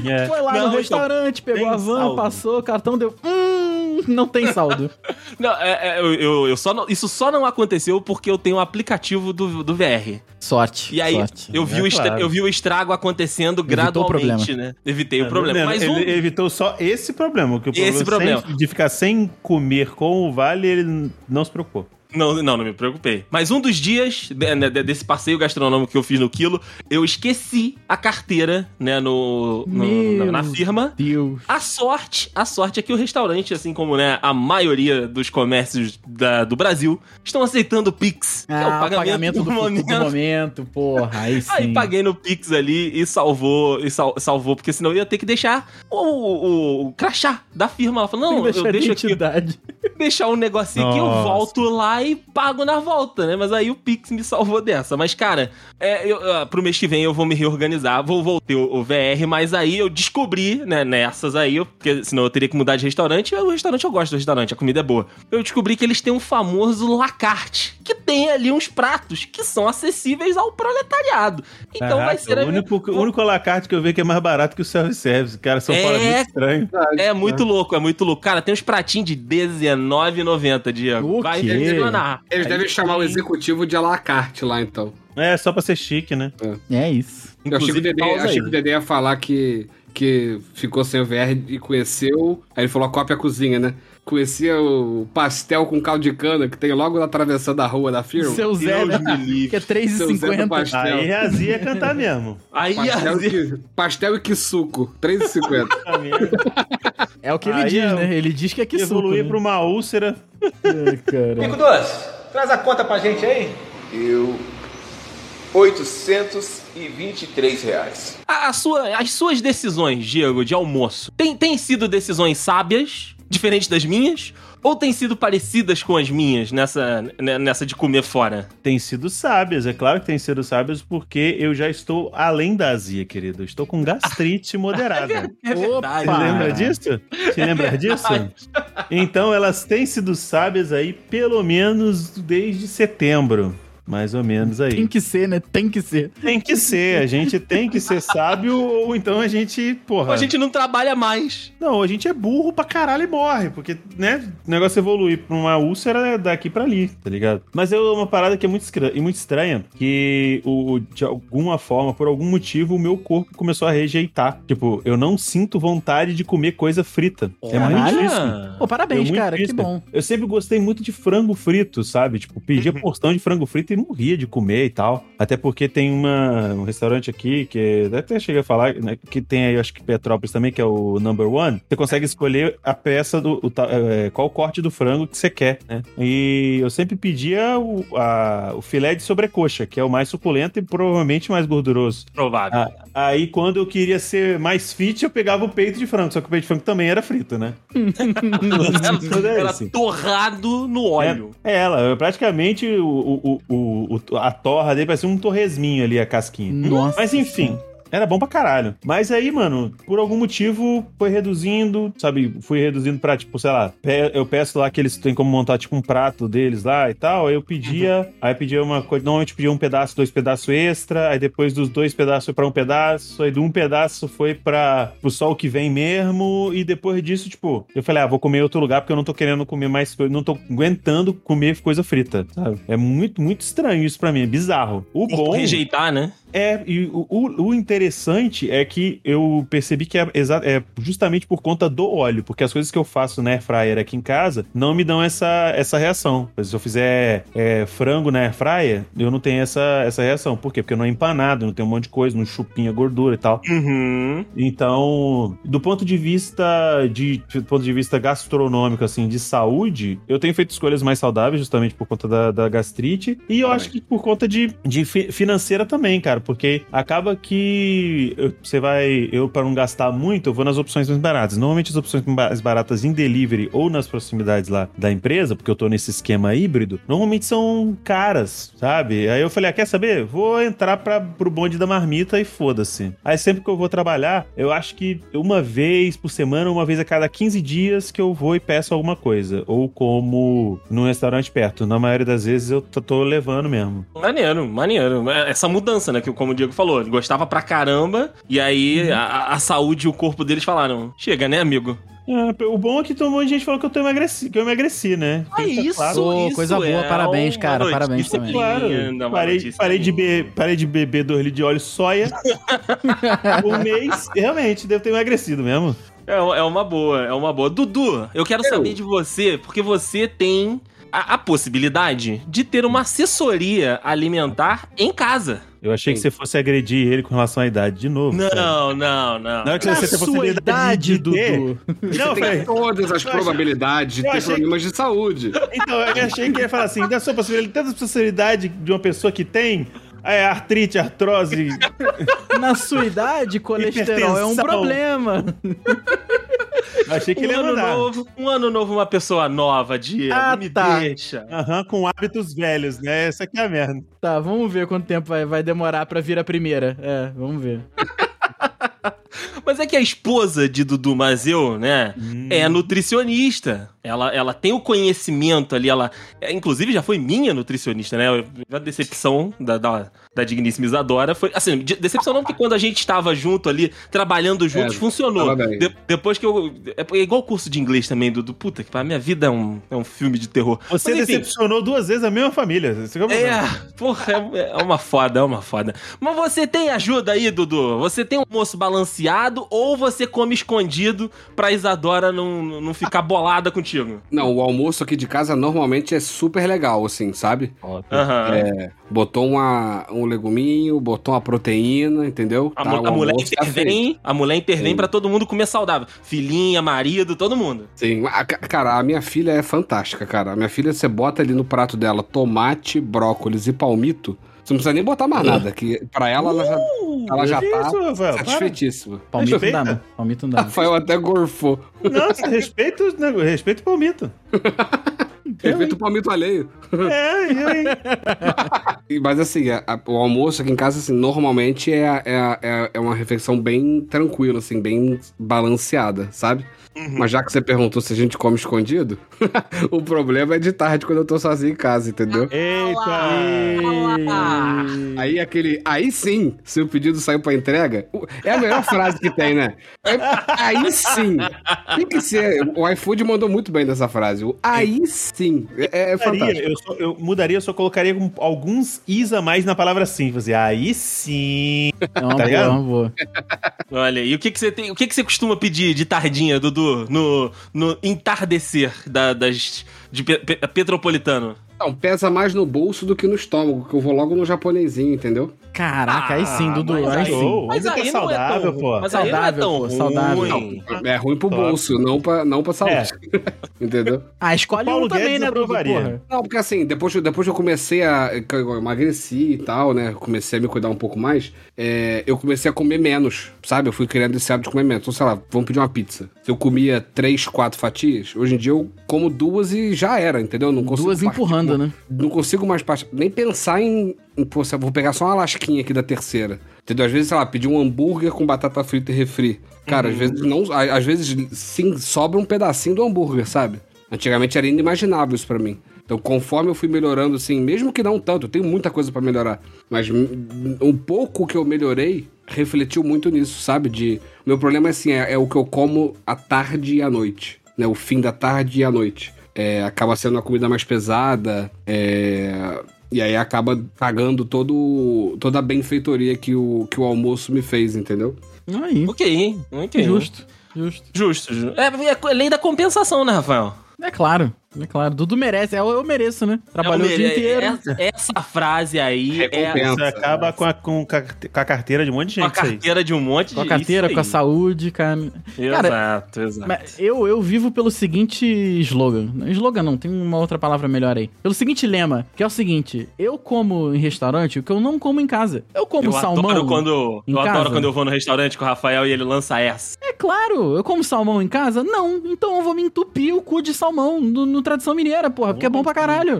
É. Foi lá Não, no então, restaurante, pegou a van, saldo. passou, o cartão deu. Hum, [LAUGHS] não tem saldo. [LAUGHS] Não, é, é, eu, eu- só não- isso só não aconteceu porque eu tenho o aplicativo do, do VR. Sorte. E aí, sorte. eu vi, É o estra- claro. eu vi o estrago acontecendo Evitou o gradualmente, né? Evitei o problema. Mas ele um, evitou só esse problema. Que o Esse problema, problema. sem- de ficar sem comer com o vale, ele não se preocupou. Não, não, não me preocupei. Mas um dos dias né, de- desse passeio gastronômico que eu fiz no Quilo, eu esqueci a carteira, né, no, no- Meu na, na firma. Deus. A sorte, a sorte é que o restaurante, assim como né, a maioria dos comércios da- do Brasil, estão aceitando Pix. que é Ah, o pagamento, do, do momento. momento, porra. Aí [LAUGHS] sim. Aí paguei no Pix ali e salvou, e sal- salvou, porque senão eu ia ter que deixar o, o, o crachá da firma. Ela falou, não, eu deixo aqui, deixar um negocinho aqui, eu Nossa. volto lá e pago na volta, né? Mas aí o Pix me salvou dessa. Mas, cara, é, eu, ah, pro mês que vem eu vou me reorganizar, vou voltar o, o VR, mas aí eu descobri, né, nessas aí, eu- porque senão eu teria que mudar de restaurante, e o restaurante eu gosto do restaurante, a comida é boa. Eu descobri que eles têm um famoso lacarte, que tem ali uns pratos que são acessíveis ao proletariado. Então vai ser a o único, o único alacarte que eu vejo que é mais barato que o self-service. Cara, São É. Paulo é muito estranho. É muito louco, é muito louco. Cara, tem uns pratinhos de R$19,90, Diego. O Vai quê? Funcionar. Eles Aí devem chamar o executivo de alacarte lá, então. É, só pra ser chique, né? É isso. Eu achei que o Inclusive, Dedê, pausa achei aí. que o Dedê ia falar que, que ficou sem o VR e conheceu. Aí ele falou a cópia cozinha, né? Conhecia o pastel com caldo de cana que tem logo atravessando a rua da firma. Seu Zé, Deus né? Que é Seu Zé do 3,50. pastel. Aí Razia ia cantar mesmo. Aí, Pastel, assim, e, pastel e que suco, 3,50. Tá mesmo. É o que ele Aí diz, é- né? Ele diz que é que suco, Evoluir né? pra uma úlcera. Ai, cara. Pico Doce, traz a conta pra gente aí. Eu. 823 reais. a- a sua- as suas decisões, Diego, de almoço, tem, tem sido decisões sábias, diferentes das minhas? Ou tem sido parecidas com as minhas nessa, né, nessa de comer fora? Tem sido sábias, é claro que tem sido sábias, porque eu já estou além da azia, querido. Eu estou com gastrite [LAUGHS] moderada. É Opa! Você lembra disso? Você lembra [LAUGHS] disso? Então elas têm sido sábias aí pelo menos desde setembro. Mais ou menos aí. Tem que ser, né? Tem que ser. Tem que ser, a gente tem que ser sábio, ou então a gente, porra. Ou a gente não trabalha mais. Não, a gente é burro pra caralho e morre, porque, né, o negócio evoluir pra uma úlcera daqui pra ali, tá ligado? Mas é uma parada que é muito, escra- e muito estranha, que o, de alguma forma, por algum motivo, o meu corpo começou a rejeitar. Tipo, eu não sinto vontade de comer coisa frita. É muito difícil. Pô, É parabéns, muito cara. Que difícil. bom. Eu sempre gostei muito de frango frito, sabe? Tipo, pedia [LAUGHS] porção de frango frito e morria de comer e tal. Até porque tem uma, um restaurante aqui que até cheguei a falar, né? Que tem aí, acho que Petrópolis também, que é o Number One. Você consegue escolher a peça do. o é, qual corte do frango que você quer, né? E eu sempre pedia o, a- o filé de sobrecoxa, que é o mais suculento e provavelmente mais gorduroso. Provável. Ah, aí, quando eu queria ser mais fit, eu pegava o peito de frango. Só que o peito de frango também era frito, né? [LAUGHS] É Era esse. torrado no óleo. É, ela, praticamente o, o, o, o- a torra dele parecia um torresminho ali, a casquinha. Nossa. Mas enfim. Era bom pra caralho. Mas aí, mano, por algum motivo, foi reduzindo, sabe? Fui reduzindo pra, tipo, sei lá, eu peço lá que eles têm como montar, tipo, um prato deles lá e tal. Aí eu pedia, aí pedia uma coisa, normalmente pedia um pedaço, dois pedaços extra. Aí depois dos dois pedaços foi pra um pedaço. Aí do um pedaço foi pra, pro sol que vem mesmo. E depois disso, tipo, eu falei, ah, vou comer em outro lugar porque eu não tô querendo comer mais coisa, não tô aguentando comer coisa frita, sabe? É muito, muito estranho isso pra mim, é bizarro. O bom. Rejeitar, né? É, e o, o- interessante é que eu percebi que é, é justamente por conta do óleo, porque as coisas que eu faço na air fryer aqui em casa não me dão essa, essa reação. Se eu fizer é, frango na air fryer, eu não tenho essa, essa reação. Por quê? Porque não é empanado, não tem um monte de coisa, não chupinha gordura e tal. Uhum. Então, do ponto de vista de do ponto de vista gastronômico, assim, de saúde, eu tenho feito escolhas mais saudáveis, justamente por conta da, da gastrite. E eu Também. acho que por conta de, de fi- financeira também, cara. Porque acaba que você vai. Eu, para não gastar muito, eu vou nas opções mais baratas. Normalmente as opções mais baratas em delivery ou nas proximidades lá da empresa, porque eu tô nesse esquema híbrido, normalmente são caras, sabe? Aí eu falei, ah, quer saber? Vou entrar pra, pro bonde da marmita e foda-se. Aí sempre que eu vou trabalhar, eu acho que uma vez por semana, uma vez a cada 15 dias que eu vou e peço alguma coisa. Ou como num restaurante perto. Na maioria das vezes eu tô, tô levando mesmo. Maneiro, maneiro. É, Essa mudança, né? Que como o Diego falou, ele gostava pra caramba. E aí a, a saúde e o corpo deles falaram: chega, né, amigo? É, o bom é que um monte de gente falou que eu, tô emagreci, que eu emagreci, né? Ah, isso, estar claro. Isso coisa boa, é parabéns, uma cara, parabéns também. Claro, linda, uma parei, parei, de be, parei de beber dois litros de óleo soia [LAUGHS] um mês. Realmente, devo ter emagrecido mesmo. É, é uma boa, é uma boa. Dudu, eu quero Eu. saber de você, porque você tem a, a possibilidade de ter uma assessoria alimentar em casa. Eu achei que você fosse agredir ele com relação à idade de novo. cara. Não, não, não. Na hora que Na você tem a sua possibilidade idade, de ter- Dudu. Não, tem todas as Eu probabilidades de ter problemas de saúde. então, eu achei que ia falar assim, da sua possibilidade, tanta possibilidade de uma pessoa que tem é, artrite, artrose. [LAUGHS] Na sua idade, colesterol é um problema. Achei que Um ele ia ano mandar. novo, um ano novo, uma pessoa nova, Diego. Ah, me tá. deixa. Aham, com hábitos velhos, né? Essa aqui é a merda. Tá, vamos ver quanto tempo vai, vai demorar pra vir a primeira. É, vamos ver. [LAUGHS] Mas é que a esposa de Dudu Mazeu, né, Hum. é nutricionista. Ela, ela tem o conhecimento ali, ela... é, inclusive já foi minha nutricionista, né? A decepção da, da, da digníssima Isadora foi... Assim, de- decepção não, porque quando a gente estava junto ali, trabalhando juntos, É, funcionou. De- depois que eu... É igual o curso de inglês também, Dudu. Puta que pariu, minha vida é um, é um filme de terror. Você Mas, enfim, decepcionou duas vezes a mesma família. É é, porra, é, é uma foda, é uma foda. Mas você tem ajuda aí, Dudu? Você tem um almoço balanceado ou você come escondido pra Isadora não, não ficar bolada contigo? Não, o almoço aqui de casa normalmente é super legal, assim, sabe? Aham. É, botou uma, um leguminho, botou uma proteína, entendeu? A, Tá, a mulher almoço tá intervém, a mulher intervém pra todo mundo comer saudável. Filhinha, marido, todo mundo. Sim, a- ca- cara, a minha filha é fantástica, cara. A minha filha, você bota ali no prato dela tomate, brócolis e palmito. Você não precisa nem botar mais nada, que pra ela, ela já, ela já tá isso, Rafael? Para. satisfeitíssima. Palmito não dá, Respeita. não. Palmito não dá. Rafael até gorfou. Nossa, respeito, né, respeito o palmito. Efeito palmito alheio. É, e aí? Mas assim, a- a- o almoço aqui em casa, assim, normalmente é, é, é, é uma refeição bem tranquila, assim, bem balanceada, sabe? Mas já que você perguntou se a gente come escondido, [LAUGHS] o problema é de tarde quando eu tô sozinho em casa, entendeu? Eita! Aí aquele. Aí sim, se o pedido saiu pra entrega, é a melhor frase que tem, né? É- aí sim. Tem que ser. O iFood mandou muito bem dessa frase. O aí sim. É, é mudaria, fantástico. eu, só, eu mudaria, eu só colocaria alguns is a mais na palavra sim. Fazer, aí sim. É uma Tá boa, é uma boa. Olha, e o que, que você tem. O que, que você costuma pedir de tardinha, Dudu? No, no entardecer da- das. de Pe- Pe- Petropolitano? Não, pesa mais no bolso do que no estômago, que eu vou logo no japonesinho, entendeu? Caraca, aí sim, Dudu, mas aí aí- sim. Show. Mas aí tá não é saudável, pô. Mas aí não é Saudável, tão pô, saudável. ruim. É ruim pro bolso, não pra, não pra saúde. [LAUGHS] entendeu? Ah, escolhe Paulo um também, Guedes né, Dudu, porra. Não, porque assim, depois, que- depois que eu comecei a. eu emagreci e tal, né? Comecei a me cuidar um pouco mais, é, eu comecei a comer menos, sabe? Eu fui criando esse hábito de comer menos. Então, sei lá, vamos pedir uma pizza. Se eu comia três, quatro fatias, hoje em dia eu como duas e já era, entendeu? Não consigo Duas partir- empurrando, né? Não consigo mais partir- nem pensar em pô, vou pegar só uma lasquinha aqui da terceira. Entendeu? Às vezes, sei lá, pedir um hambúrguer com batata frita e refri. Cara, às vezes não. Às vezes sim, sobra um pedacinho do hambúrguer, sabe? Antigamente era inimaginável isso pra mim. Então, conforme eu fui melhorando, assim, mesmo que não tanto, eu tenho muita coisa pra melhorar. Mas um pouco que eu melhorei refletiu muito nisso, sabe? De. Meu problema é assim, é, é o que eu como à tarde e à noite. Né? O fim da tarde e à noite. É, acaba sendo uma comida mais pesada. É, E aí acaba cagando todo, toda a benfeitoria que o, que o almoço me fez, entendeu? Aí, Ok, ok. justo, justo. Justo. ju- É, é lei da compensação, né, Rafael? É claro, é claro. Dudu merece, eu, eu mereço, né? Trabalhou É, o dia é, inteiro. Essa, essa frase aí é Recompensa. Você acaba com a, com, com a carteira de um monte de com a gente. isso aí. carteira de um monte Com a de carteira, com a saúde, cara. Cara, Exato, exato. Mas eu, eu vivo pelo seguinte slogan. Slogan não, tem uma outra palavra melhor aí. Pelo seguinte lema, que é o seguinte: eu como em restaurante o que eu não como em casa. Eu como eu salmão. adoro quando em eu casa? adoro quando eu vou no restaurante com o Rafael e ele lança essa. É claro, eu como salmão em casa? Não. Então eu vou me entupir o cu de salmão no, no tradição mineira, porra, porque é bom pra caralho.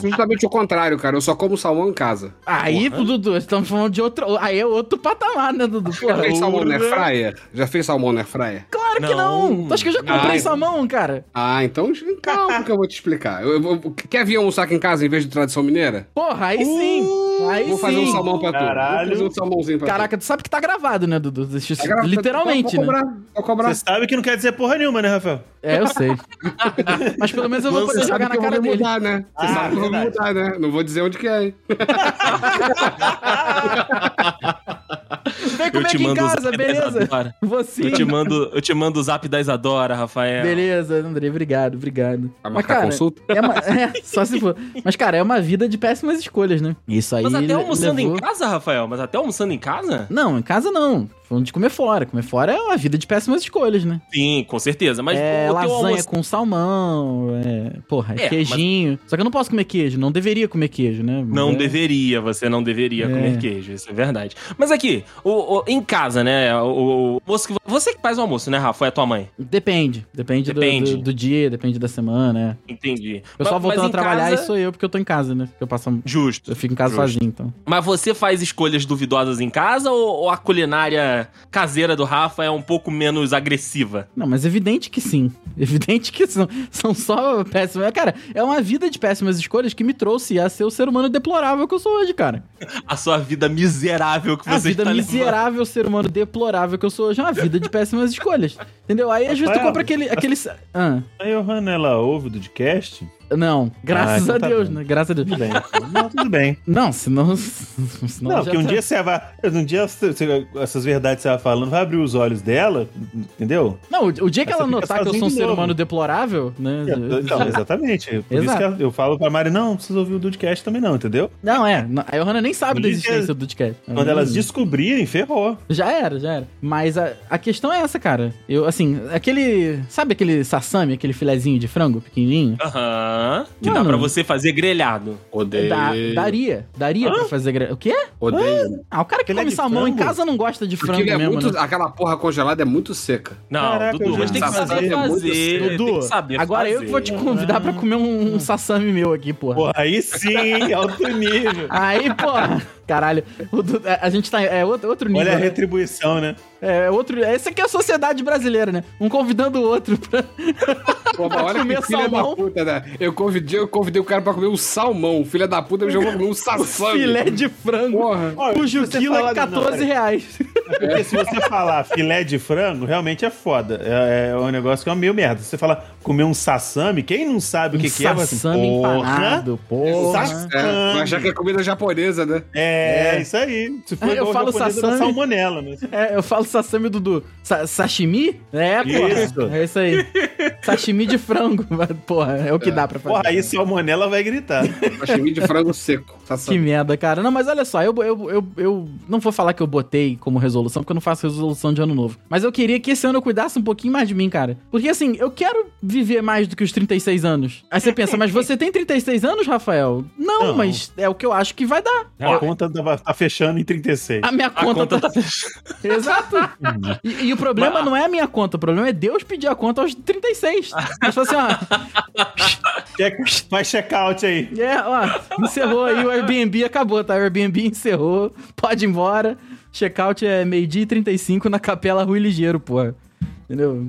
Justamente o contrário, cara. Eu só como salmão em casa. Aí, Dudu, estamos falando de outro. Aí é outro patamar, né, Dudu? Já Porra. fez salmão na fryer? Já fez salmão na fryer? Claro que não. Não. Tu acha que eu já comprei Ai. salmão, cara? Ah, então calma que eu vou te explicar. Eu, eu quer vir almoçar aqui em casa em vez de tradição mineira? Porra, aí sim. Aí vou fazer sim. um salmão pra tu. Caralho. Vou fazer um salmãozinho pra Caraca, tu sabe que tá gravado, né, Dudu? Tu. Tá gravado? Literalmente, vou né? cobrar, Vou cobrar. Você sabe que não quer dizer porra nenhuma, né, Rafael? É, eu sei. [LAUGHS] Mas pelo menos eu vou Você poder sabe jogar que na eu cara vou dele. mudar, né? Você Ah, sabe que eu vou mudar, né? Não vou dizer onde que é, hein? [LAUGHS] Vem comer te aqui em casa, beleza? [LAUGHS] Eu te mando, eu te mando o zap da Isadora, Rafael. Beleza, André, obrigado, obrigado. Vai Mas, marcar cara, consulta? é, uma- [LAUGHS] é, só se for. Mas, cara, é uma vida de péssimas escolhas, né? Isso aí. Mas até almoçando levou... em casa, Rafael? Mas até almoçando em casa? Não, em casa não. Falando de comer fora. Comer fora é uma vida de péssimas escolhas, né? Sim, com certeza. Mas é lasanha almoço... com salmão, é, porra, é, É, queijinho. Só que eu não posso comer queijo, não deveria comer queijo, né? Não É. deveria, você não deveria É. comer queijo, isso é verdade. Mas aqui, o, o- em casa, né? O, o- você, que- você que faz o almoço, né, Rafa? É tua mãe? Depende. Depende, do- Depende. Do, do dia, depende da semana, é. Entendi. Eu só Mas- voltando mas a trabalhar casa- e sou eu, porque eu tô em casa, né? Porque eu passo. Justo. Eu fico em casa Justo. sozinho, então. Mas você faz escolhas duvidosas em casa ou, ou a culinária caseira do Rafa é um pouco menos agressiva? Não, mas evidente que sim. [LAUGHS] Evidente que são, são só péssimas. Cara, é uma vida de péssimas escolhas que me trouxe a ser o ser humano deplorável que eu sou hoje, cara. [LAUGHS] A sua vida miserável que A você vida está levando. miserável, ser humano deplorável que eu sou hoje é uma vida de péssimas escolhas. Entendeu? Aí às vezes tu compra aquele. aquele... Ah, A Johanna, ela ouve o podcast? Não, graças Ah, então a tá Deus, né? Graças a Deus. Tudo bem. Não, tudo bem. Não, senão. [LAUGHS] senão Não, já que um tá- dia você vai. Um dia você- essas verdades que você vai falando vai abrir os olhos dela, entendeu? Não, o o dia que ela notar que eu sou um ser humano deplorável, né? Então, [LAUGHS] exatamente. Por isso Exato. que eu- eu falo pra Mari, não, não precisa ouvir o Dudcast também não, entendeu? Não, é. não, A Johanna nem sabe da existência do podcast. Quando elas descobrirem, ferrou. Já era, já era. Mas a, a questão é essa, cara. Eu, assim, aquele. Sabe aquele sassami, aquele filezinho de frango pequenininho? Aham. Que dá Mano. pra você fazer grelhado. Odeio. Da- daria. Daria pra fazer. gra- O quê? Odeio. Ah, o cara que Filé come de salmão em frango? casa não gosta de frango Porque ele é mesmo, muito, né? aquela porra congelada é muito seca. Não, Caraca, Dudu, eu mas já tem que saber é muito fazer. cedo. Tem que saber Agora eu que vou te convidar pra comer um, um sassami meu aqui, porra. Porra, aí sim, alto nível. Aí, porra. Caralho, a gente tá. É outro, outro nível. Olha a né? retribuição, né? É outro. Essa aqui é a sociedade brasileira, né? Um convidando o outro pra. Pô, mas olha [LAUGHS] comer que filha salmão. da puta, né? Eu convidei, eu convidei o cara pra comer um salmão. Filha da puta, eu já vou comer um [LAUGHS] sassami. Filé de frango. Porra. Cujo quilo é 14 não, reais. Porque se você falar filé de frango, realmente é foda. É, é um negócio que é meio merda. Se você falar comer um sassami, quem não sabe o que, um que é? vai assim, sassami porra, empanado, porra. Sassami. É, vai achar que é comida japonesa, né? É, isso aí. Se for É, eu falo sassami. salmonela, né? É, eu falo sassami, Dudu. Sa sashimi? É, porra. Isso. É isso aí. Sashimi de frango. Porra, é o que dá pra fazer. Porra, aí salmonela vai gritar. Sashimi de frango seco. Que merda, cara. Não, mas olha só, eu, eu, eu, eu não vou falar que eu botei como resolução, porque eu não faço resolução de ano novo. Mas eu queria que esse ano eu cuidasse um pouquinho mais de mim, cara. Porque assim, eu quero viver mais do que os 36 anos. Aí você pensa, mas você tem 36 anos, Rafael? Não, Não. mas é o que eu acho que vai dar. A conta tá, tá fechando em 36. A minha A conta, conta tá... tá fechando. Exato. E, e o problema Mas- não é a minha conta, o problema é Deus pedir a conta aos 36. Mas assim, ó, Check- Faz check-out aí. é, ó, encerrou aí o Airbnb, acabou, tá? O Airbnb encerrou, pode ir embora. Checkout é meio-dia e 35 na Capela Rui Ligeiro, porra. Entendeu?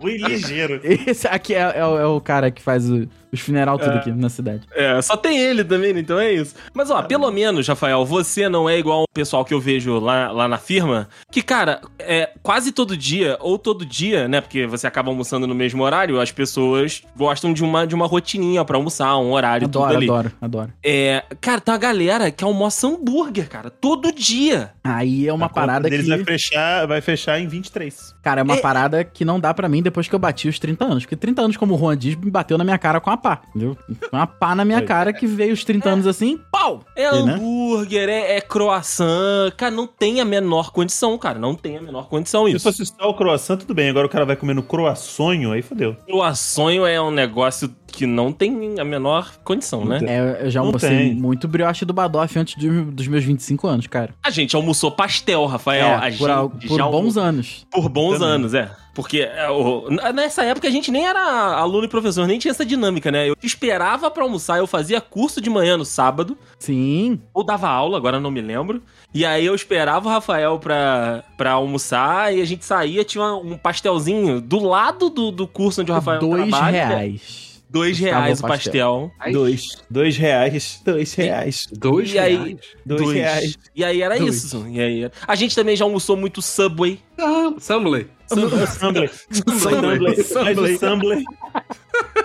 Rui ligeiro. Esse aqui é, é o, é o cara que faz o- Os funeral tudo aqui na cidade. É, só tem ele também, então é isso. Mas, ó, pelo menos, Rafael, você não é igual o pessoal que eu vejo lá, lá na firma, que, cara, é quase todo dia, ou todo dia, né? Porque você acaba almoçando no mesmo horário, as pessoas gostam de uma, de uma rotininha pra almoçar, um horário, tudo Adoro, ali. adoro, adoro. É, cara, tem uma galera que almoça hambúrguer, cara, todo dia. Aí é uma A parada deles que. vai fechar, vai fechar em 23. Cara, é uma É- parada que não dá pra mim depois que eu bati os 30 anos. Porque 30 anos, como o Juan diz, me bateu na minha cara com a pá. Entendeu? Uma pá na minha cara que veio os 30 anos assim, pau! É E, né? hambúrguer, é, é croissant. Cara, não tem a menor condição, cara. Não tem a menor condição Se isso. fosse só o croissant, tudo bem. Agora o cara vai comer no croissonho, aí fodeu. Croissant é um negócio que não tem a menor condição, né? É, eu já almocei muito brioche do Badoff antes de- dos meus 25 anos, cara. A gente almoçou pastel, Rafael. É, a por, gente por já bons almo- anos. Por bons Também. anos, é. Porque é, nessa época a gente nem era aluno e professor, nem tinha essa dinâmica, né? Eu esperava pra almoçar, eu fazia curso de manhã no sábado, Sim. ou dava aula, agora não me lembro. E aí eu esperava o Rafael pra, pra almoçar e a gente saía, tinha um pastelzinho do lado do, do curso onde o Rafael dois trabalha. reais. Dois reais o pastel. Ai, Dois. Dois reais. Dois reais. Dois E aí- reais? Dois, reais. E aí era Dois. isso. E aí, a gente também já almoçou muito Subway. Ah, Samley. O Sambley. Sambley. Mas o Sambley.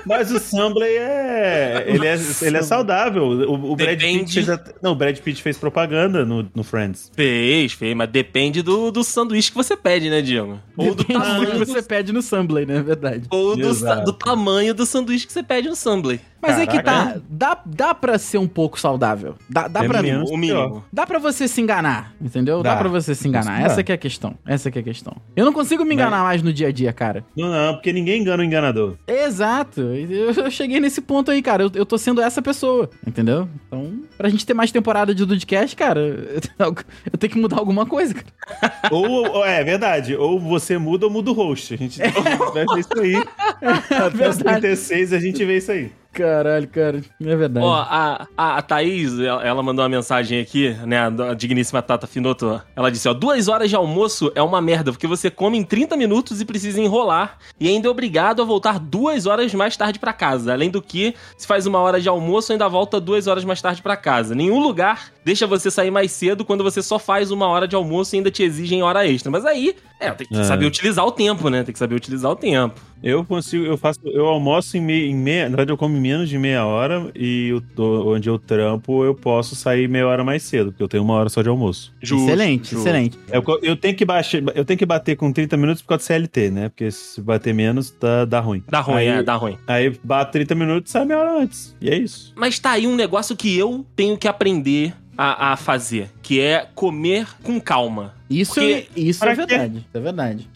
Mas o Sambley é. Ele é, [LAUGHS] ele é saudável. O, o Brad. Pitt fez. até- Não, o Brad Pitt fez propaganda no, no Friends. Fez, fez, mas depende do, do sanduíche que você pede, né, Diego? Ou do tamanho que você pede no Subway, né? É verdade. ou do, do tamanho do sanduíche que você pede no Subway. Mas é que tá. Caraca. Dá, dá pra ser um pouco saudável. Dá, dá É pra. mesmo. O mínimo. Dá pra você se enganar, entendeu? Dá, Dá. pra você se enganar. Dá. Essa que é a questão. Essa que é a questão. Eu não consigo me enganar mais no dia a dia, cara. Não, não, porque ninguém engana o enganador. Exato. Eu, eu cheguei nesse ponto aí, cara. Eu, eu tô sendo essa pessoa, entendeu? Então, pra gente ter mais temporada de Dudcast, cara, [LAUGHS] eu, eu tenho que mudar alguma coisa, cara. [LAUGHS] ou, ou- é verdade. Ou você muda ou muda o host. A gente vai ver isso aí. Até os verdade. 36 a gente vê isso aí. [LAUGHS] Caralho, cara. É verdade. Ó, a, a, a Thaís, ela, ela mandou uma mensagem aqui, né? A, digníssima Tata Finoto. Ela disse: ó, duas horas de almoço é uma merda, porque você come em 30 minutos e precisa enrolar. E ainda é obrigado a voltar duas horas mais tarde pra casa. Além do que, se faz uma hora de almoço, ainda volta duas horas mais tarde pra casa. Nenhum lugar deixa você sair mais cedo quando você só faz uma hora de almoço e ainda te exigem hora extra. Mas aí, é, tem que É. saber utilizar o tempo, né? Tem que saber utilizar o tempo. Eu consigo, eu faço, eu almoço em, meia, em meia, na verdade eu como em menos de meia hora e eu tô- onde eu trampo eu posso sair meia hora mais cedo, porque eu tenho uma hora só de almoço. Justo, excelente, justo. excelente. Eu, eu tenho que baixar, eu tenho que bater com 30 minutos por causa do CLT, né? Porque se bater menos dá, dá ruim. Dá ruim, Aí- é, dá ruim. Aí bato 30 minutos e sai meia hora antes. E é isso. Mas tá aí um negócio que eu tenho que aprender a, a fazer, que é comer com calma. Isso, Porque- isso é Pra quê? verdade. Isso é verdade.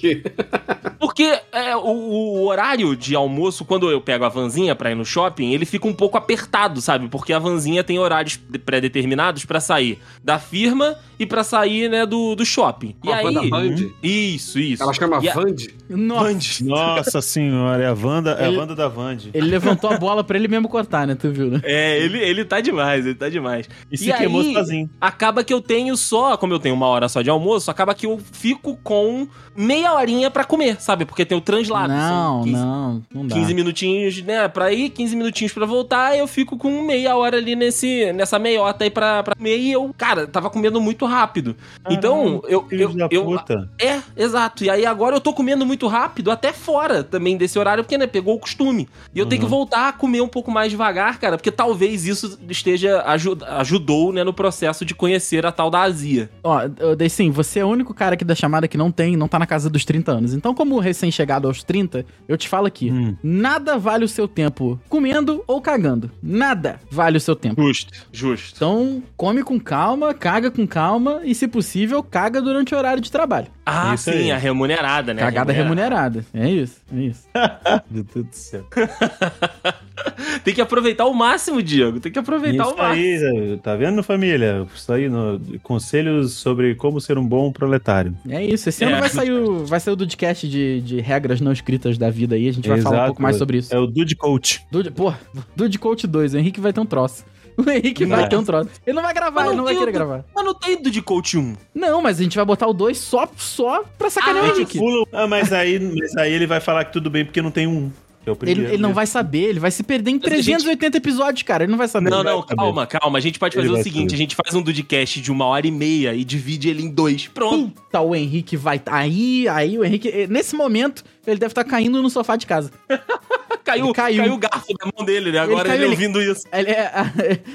Porque é, o, o horário de almoço, quando eu pego a vanzinha pra ir no shopping, ele fica um pouco apertado, sabe? Porque a vanzinha tem horários de- pré-determinados pra sair da firma e pra sair, né, do, do shopping. E Uma aí... banda Band. Isso, isso. Ela chama E a- Vand. Nossa. Nossa senhora, é a Wanda, é a Ele- Wanda da Vand. Ele levantou a bola pra ele mesmo cortar, né? Tu viu, né? É, ele, ele tá demais, ele tá demais. E se queimou sozinho. Acaba que eu tenho só, como eu tenho uma hora só de almoço, acaba que eu fico com meia horinha pra comer, sabe? Porque tem o translado. são Não, 15 não, não dá. 15 minutinhos, né, pra ir, 15 minutinhos pra voltar, eu fico com meia hora ali nesse, nessa meiota aí pra, pra comer e eu, cara, tava comendo muito rápido. então, eu, Filho eu, da eu, puta. é, exato. E aí agora eu tô comendo muito rápido, até fora também desse horário, porque, né, pegou o costume. E eu tenho que voltar a comer um pouco mais devagar, cara, porque talvez isso esteja, aju- ajudou, né, no processo de conhecer a tal da azia. Ó, eu- sim, você é o único cara aqui da chamada que não tem, não tá na casa dos 30 anos. Então, como recém-chegado aos 30, eu te falo aqui: Hum. nada vale o seu tempo comendo ou cagando. Nada vale o seu tempo. Justo, justo. Então, come com calma, caga com calma e, se possível, caga durante o horário de trabalho. Ah, Isso sim, aí. a remunerada, né? Cagada remunerada. É isso, é isso. [LAUGHS] Meu Deus do céu. [LAUGHS] Tem que aproveitar o máximo, Diego. Tem que aproveitar Isso o máximo. aí, tá vendo, família? Isso aí, no, conselhos sobre como ser um bom proletário. É isso. Esse É. ano vai sair o, vai sair o podcast de, de regras não escritas da vida aí. A gente vai falar um Exato. pouco mais sobre isso. É o Dude Coach. Dude, pô, Dude Coach 2, o Henrique vai ter um troço. O Henrique vai Não. ter um troço. Ele não vai gravar, Mas ele não vai querer o gravar. Mas não tem do de coach 1. Não, mas a gente vai botar o 2 só, só pra sacanear Ah, o Henrique. Pula- Ah, mas aí, mas aí ele vai falar que tudo bem porque não tem um. É o Ele, primeiro. ele não mesmo. vai saber, ele vai se perder em Mas a gente- 380 episódios, cara. Ele não vai saber. Não, não, calma, calma. A gente pode Ele fazer o vai seguinte: saber. a gente faz um Dudcast de uma hora e meia e divide ele em dois. Pronto. Puta, o Henrique vai. Aí, aí o Henrique. eh, Nesse momento, ele deve estar caindo no sofá de casa. [LAUGHS] Caiu, Ele caiu. caiu. o garfo da mão dele, né? Agora caiu, ele, ele- ouvindo isso. Ele é.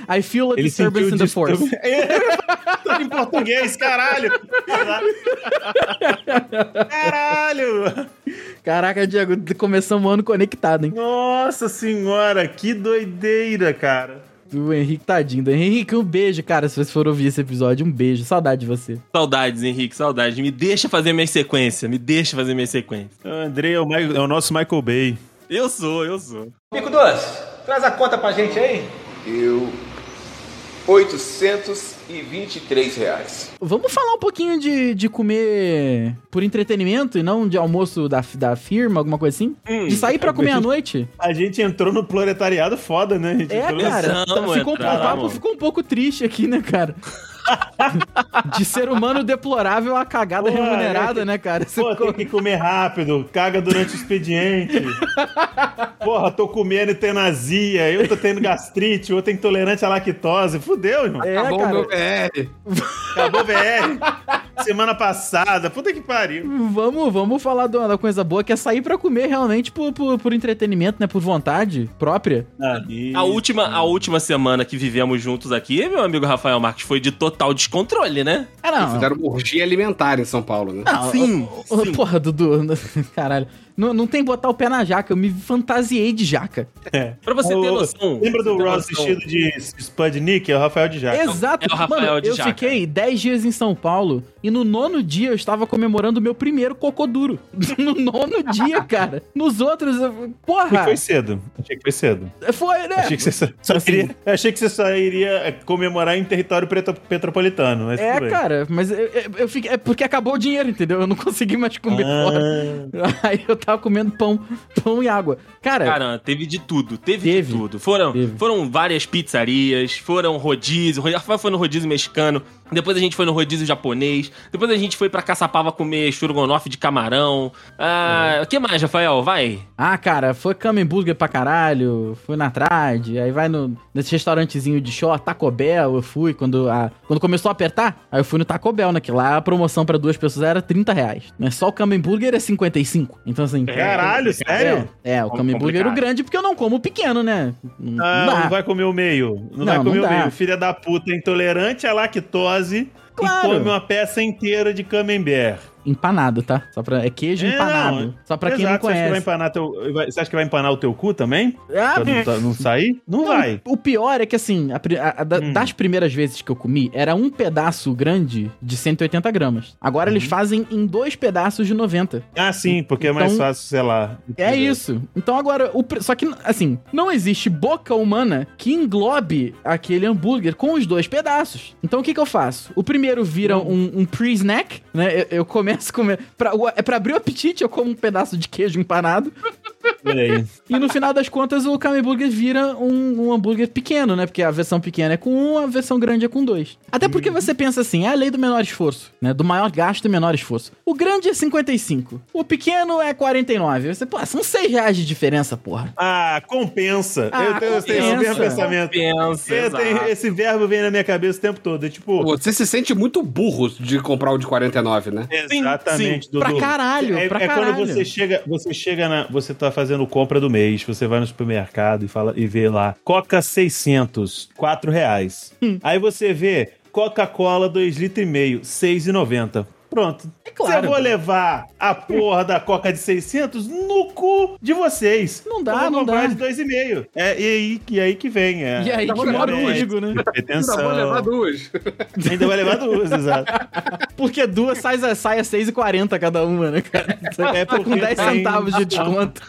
[LAUGHS] I feel a Ele disturbance in the force. [LAUGHS] Tudo em português, caralho! Caralho! Caraca, Diego, começamos o ano conectado, hein? Nossa senhora, que doideira, cara. Do Henrique tadinho. Do Henrique, um beijo, cara, se você for ouvir esse episódio. Um beijo. Saudade de você. Saudades, Henrique, saudades. Me deixa fazer minha sequência, me deixa fazer minha sequência. O André é o, Mi- é o nosso Michael Bay. Eu sou, eu sou. Pico Doce, traz a conta pra gente aí. Deu 823 reais. Vamos falar um pouquinho de, de comer por entretenimento e não de almoço da, da firma, alguma coisa assim? Hum, de sair pra comer à noite? A gente entrou no proletariado foda, né? A gente É, cara. Não, tá- ficou, um- o entramos. papo ficou um pouco triste aqui, né, cara? De ser humano deplorável a cagada Pô, remunerada, é, né, cara? Você Pô, ficou- tem que comer rápido, caga durante o expediente. Porra, tô comendo e tendo azia, eu tô tendo gastrite, o outro tem intolerante à lactose. Fudeu, irmão. É, Acabou cara. o meu VR. Acabou VR. Semana passada, puta que pariu. Vamos, vamos falar de uma coisa boa, que é sair pra comer realmente por, por, por entretenimento, né? Por vontade própria. A última, a última semana que vivemos juntos aqui, meu amigo Rafael Marques, foi de total descontrole, né? Ah, não. Fizeram uma orgia alimentar em São Paulo, né? Não, Sim, sim. Porra, Dudu. [LAUGHS] Caralho. Não, não tem botar o pé na jaca. Eu me fantasiei de jaca. Pra você ter noção. Lembra do Ross noção. vestido de Spudnik? É o Rafael de Jaca. Exato. é o Rafael Mano, de eu jaca. fiquei 10 dias em São Paulo e no nono dia eu estava comemorando o meu primeiro cocô duro. [LAUGHS] no nono dia, cara. Nos outros, eu- porra. foi cedo. Achei que foi cedo. Foi, né? Achei que você só, só Assim. queria- achei que você só iria é, comemorar em território preto- petropolitano. Mas É, cara, mas eu, eu, eu fiquei. É porque acabou o dinheiro, entendeu? Eu não consegui mais comer Ah. fora. [LAUGHS] Aí eu tava comendo pão, pão e água. Cara, Cara, teve de tudo, teve, Teve. de tudo. Foram, Teve. foram várias pizzarias, foram rodízio, Rafael foi no rodízio mexicano, depois a gente foi no rodízio japonês, depois a gente foi pra Caçapava comer estrogonofe de camarão. Ah, o que mais, Rafael? Vai. Ah, cara, foi Come Burger pra caralho, fui na Trade, aí vai no, nesse restaurantezinho de short, Taco Bell, eu fui quando, a, quando começou a apertar, aí eu fui no Taco Bell, né, que lá a promoção pra duas pessoas era 30 reais, né, só o Come Burger é 55, então assim... Caralho, sério? É, é o Come Complicado. Burger é o grande porque eu não como o pequeno, né, não, Ah, não não, vai comer o meio. Não, Não, vai não comer o meio. Filha da puta, intolerante à lactose Claro. e come uma peça inteira de camembert. Empanado, tá? Só pra, é queijo É, empanado, não. só pra quem não Exato, Você acha, que conhece. teu, vai- você acha que vai empanar o teu cu também? Ah, Pra não, não sair? Não, vai. O pior é que, assim, a a- a Hum. das primeiras vezes que eu comi, era um pedaço grande de 180 gramas. Agora Uhum. eles fazem em dois pedaços de 90. Ah, sim, porque é mais Então- fácil, sei lá. É isso. Então agora, o só que, assim, não existe boca humana que englobe aquele hambúrguer com os dois pedaços. Então o que que eu faço? O primeiro vira um, um pre-snack, né? Eu, eu começo a comer... Pra, é pra abrir o apetite, eu como um pedaço de queijo empanado. E no final das contas, o Kame Burger vira um, um hambúrguer pequeno, né? Porque a versão pequena é com um, a versão grande é com dois. Até porque você pensa assim, é a lei do menor esforço, né? Do maior gasto e menor esforço. O grande é 55, o pequeno é 49. Você, pô, são 6 reais de diferença, porra. Ah, compensa. Ah, eu tenho, tenho esse compensa. mesmo pensamento. Pensa, Eu tenho- esse verbo vem na minha cabeça o tempo todo. É tipo, Você se sente muito burro de comprar o de 49, né? exatamente, Dudu. Pra caralho, é, pra é caralho. quando você chega, você chega na, você tá fazendo compra do mês, você vai no supermercado e fala e vê lá, Coca 600, 4 reais. Hum. Aí você vê Coca-Cola 2 litros e meio, 6,90. Pronto. É claro. Eu vou levar a porra da Coca de 600 no cu de vocês. Não dá, Eu vou não comprar dá. de 2,5. É, e aí, e aí que vem. É, E aí que mora o né? perigo, né? Atenção. Ainda vou levar duas. Ainda vai levar duas, exato. Porque duas sai, a- sai a 6,40 cada uma, né, cara? É Tá com porque 10 tem- centavos de desconto.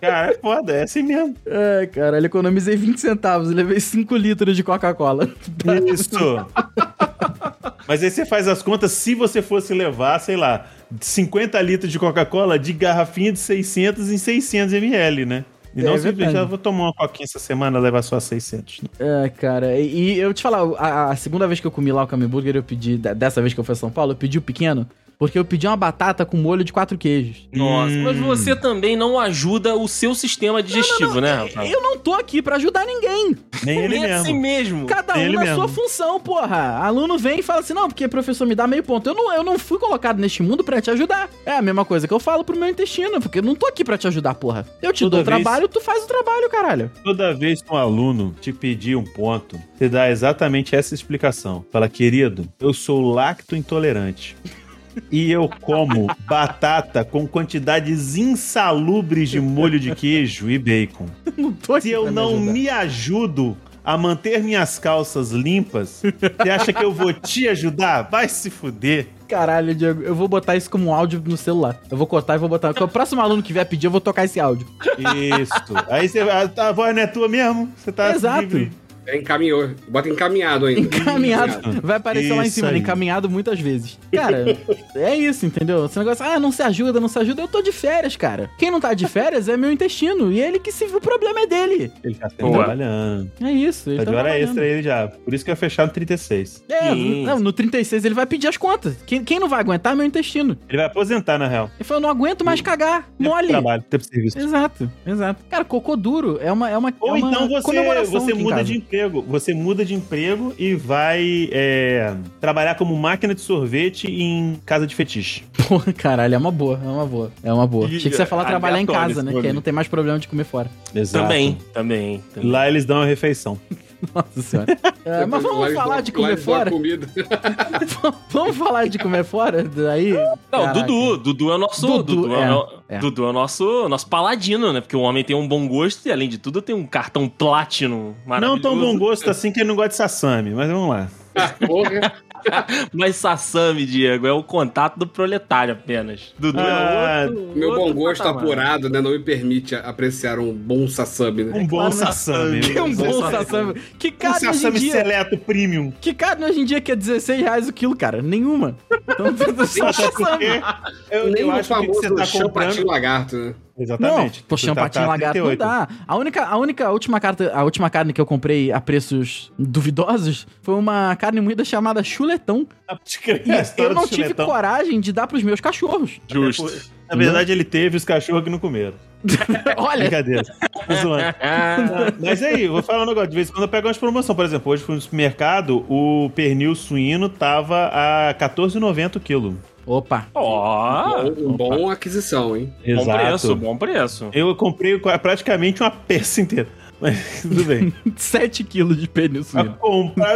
Cara, é foda, é assim mesmo. É, cara, economizei 20 centavos levei 5 litros de Coca-Cola. Isso. Mas aí você faz as contas, se você fosse levar, sei lá, 50 litros de Coca-Cola de garrafinha de 600 em 600 ml, né? E É não verdade. simplesmente, já vou tomar uma coquinha essa semana, levar só 600. né? É, cara, e, e eu te falar, a, a segunda vez que eu comi lá o Kame Burger, eu pedi, dessa vez que eu fui a São Paulo, eu pedi o pequeno, Porque eu pedi uma batata com molho de quatro queijos. Nossa, Hum. mas você também não ajuda o seu sistema digestivo, né, Rafael? Eu não tô aqui pra ajudar ninguém. Nem ele Nem assim mesmo. mesmo. Cada um Ele na mesmo. sua função, porra. Aluno vem e fala assim: não, porque professor me dá meio ponto. Eu não, eu não fui colocado neste mundo pra te ajudar. É a mesma coisa que eu falo pro meu intestino, porque eu não tô aqui pra te ajudar, porra. Eu te Toda dou o vez- trabalho, tu faz o trabalho, caralho. Toda vez que um aluno te pedir um ponto, você dá exatamente essa explicação. Fala, querido, eu sou lacto intolerante. E eu como batata com quantidades insalubres de molho de queijo e bacon. [LAUGHS] Não tô Se eu me não ajudar. me ajudo a manter minhas calças limpas, você acha que eu vou te ajudar? Vai se fuder. Caralho, Diego, eu vou botar isso como um áudio no celular. Eu vou cortar e vou botar. O próximo aluno que vier pedir, eu vou tocar esse áudio. Isso. Aí você vai. A voz não é tua mesmo? Você tá Exato. livre. É, encaminhou. Bota encaminhado ainda. Encaminhado. Vai aparecer lá em Isso cima, aí. encaminhado muitas vezes. Cara, é isso, entendeu? Esse negócio, ah, não se ajuda, não se ajuda. Eu tô de férias, cara. Quem não tá de férias é meu intestino. E ele que se o problema é dele. Ele tá trabalhando. É isso. Ele Tá tá de hora extra ele já. Por isso que vai fechar no 36. É, não, no 36 ele vai pedir as contas. Quem, quem não vai aguentar é meu intestino. Ele vai aposentar, na real. Ele falou, eu não aguento mais cagar. Tempo Mole. Trabalho, tempo de serviço. Exato, exato. Cara, cocô duro é uma, é uma, Ou é uma então você, você muda de emprego. Você muda de emprego e vai é, trabalhar como máquina de sorvete em casa de fetiche. [LAUGHS] Porra, caralho, é uma boa, é uma boa. É uma boa. Achei que você ia falar trabalhar em casa, né? Que aí não tem mais problema de comer fora. Exato. Também, também. também. Lá eles dão a refeição. [LAUGHS] Nossa senhora. É, mas vamos Lá falar de comer fora? comida. [LAUGHS] vamos falar de comer fora? Daí. Não, Caraca. Dudu. Dudu é o nosso. Dudu, Dudu, é, é, o- é. Dudu é o nosso, nosso paladino, né? Porque o homem tem um bom gosto e, além de tudo, tem um cartão platino Não maravilhoso. tão bom gosto assim que ele não gosta de sassami, mas vamos lá. Porra. [LAUGHS] Mas Sassami, Diego, é o contato do proletário apenas. Dudu Ah, é outro. Meu outro bom gosto patamar. apurado, né? Não me permite apreciar um bom sassami, né? Um bom claro, sassami. Que [LAUGHS] um bom Sassami. Que Um carne hoje em sassami dia. seleto premium. Que carne hoje em dia que é 16 reais o quilo, cara? Nenhuma. Então, [LAUGHS] só sassami. Eu, Nem eu o acho que famoso você tá comprando. lagarto, né? Exatamente. Não, Você champatinho tá- tá lagarto não 38. dá. A única, a única a última, carta, a última carne que eu comprei a preços duvidosos foi uma carne moída chamada chuletão. Pode crer, E [LAUGHS] a história eu não tive chuletão. coragem de dar pros meus cachorros. Justo. Na verdade, ele teve os cachorros que não comeram. [LAUGHS] Olha, Brincadeira. Tô zoando. Ah, [LAUGHS] Mas aí, vou falar um negócio. De vez em quando eu pego umas promoções. Por exemplo, hoje fui no supermercado, o pernil suíno tava a R$14,90 o quilo. Opa. Ó, Bom, um bom aquisição, hein? bom preço, bom preço. Eu comprei praticamente uma peça inteira. [LAUGHS] Mas tudo bem. [LAUGHS] 7 quilos de Pra suíno.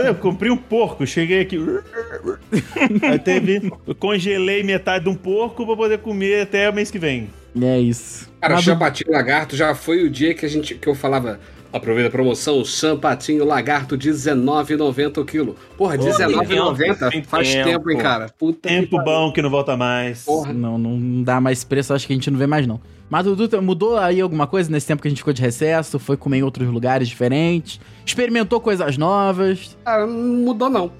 eu comprei um porco, cheguei aqui. [LAUGHS] Aí teve. Eu congelei metade de um porco pra poder comer até o mês que vem. É isso. Cara, Mas- champatinho lagarto já foi o dia que, a gente, que eu falava. Aproveita a promoção, champatinho lagarto R$19,90 o quilo. Porra, R$19,90 tem faz tempo, tempo. hein, cara? Puta que Tempo pariu. bom que não volta mais. Porra. Não, não dá mais preço, acho que a gente não vê mais, não. Mas, Dudu, mudou aí alguma coisa nesse tempo que a gente ficou de recesso? Foi comer em outros lugares diferentes? Experimentou coisas novas? Cara, não mudou [LAUGHS] não.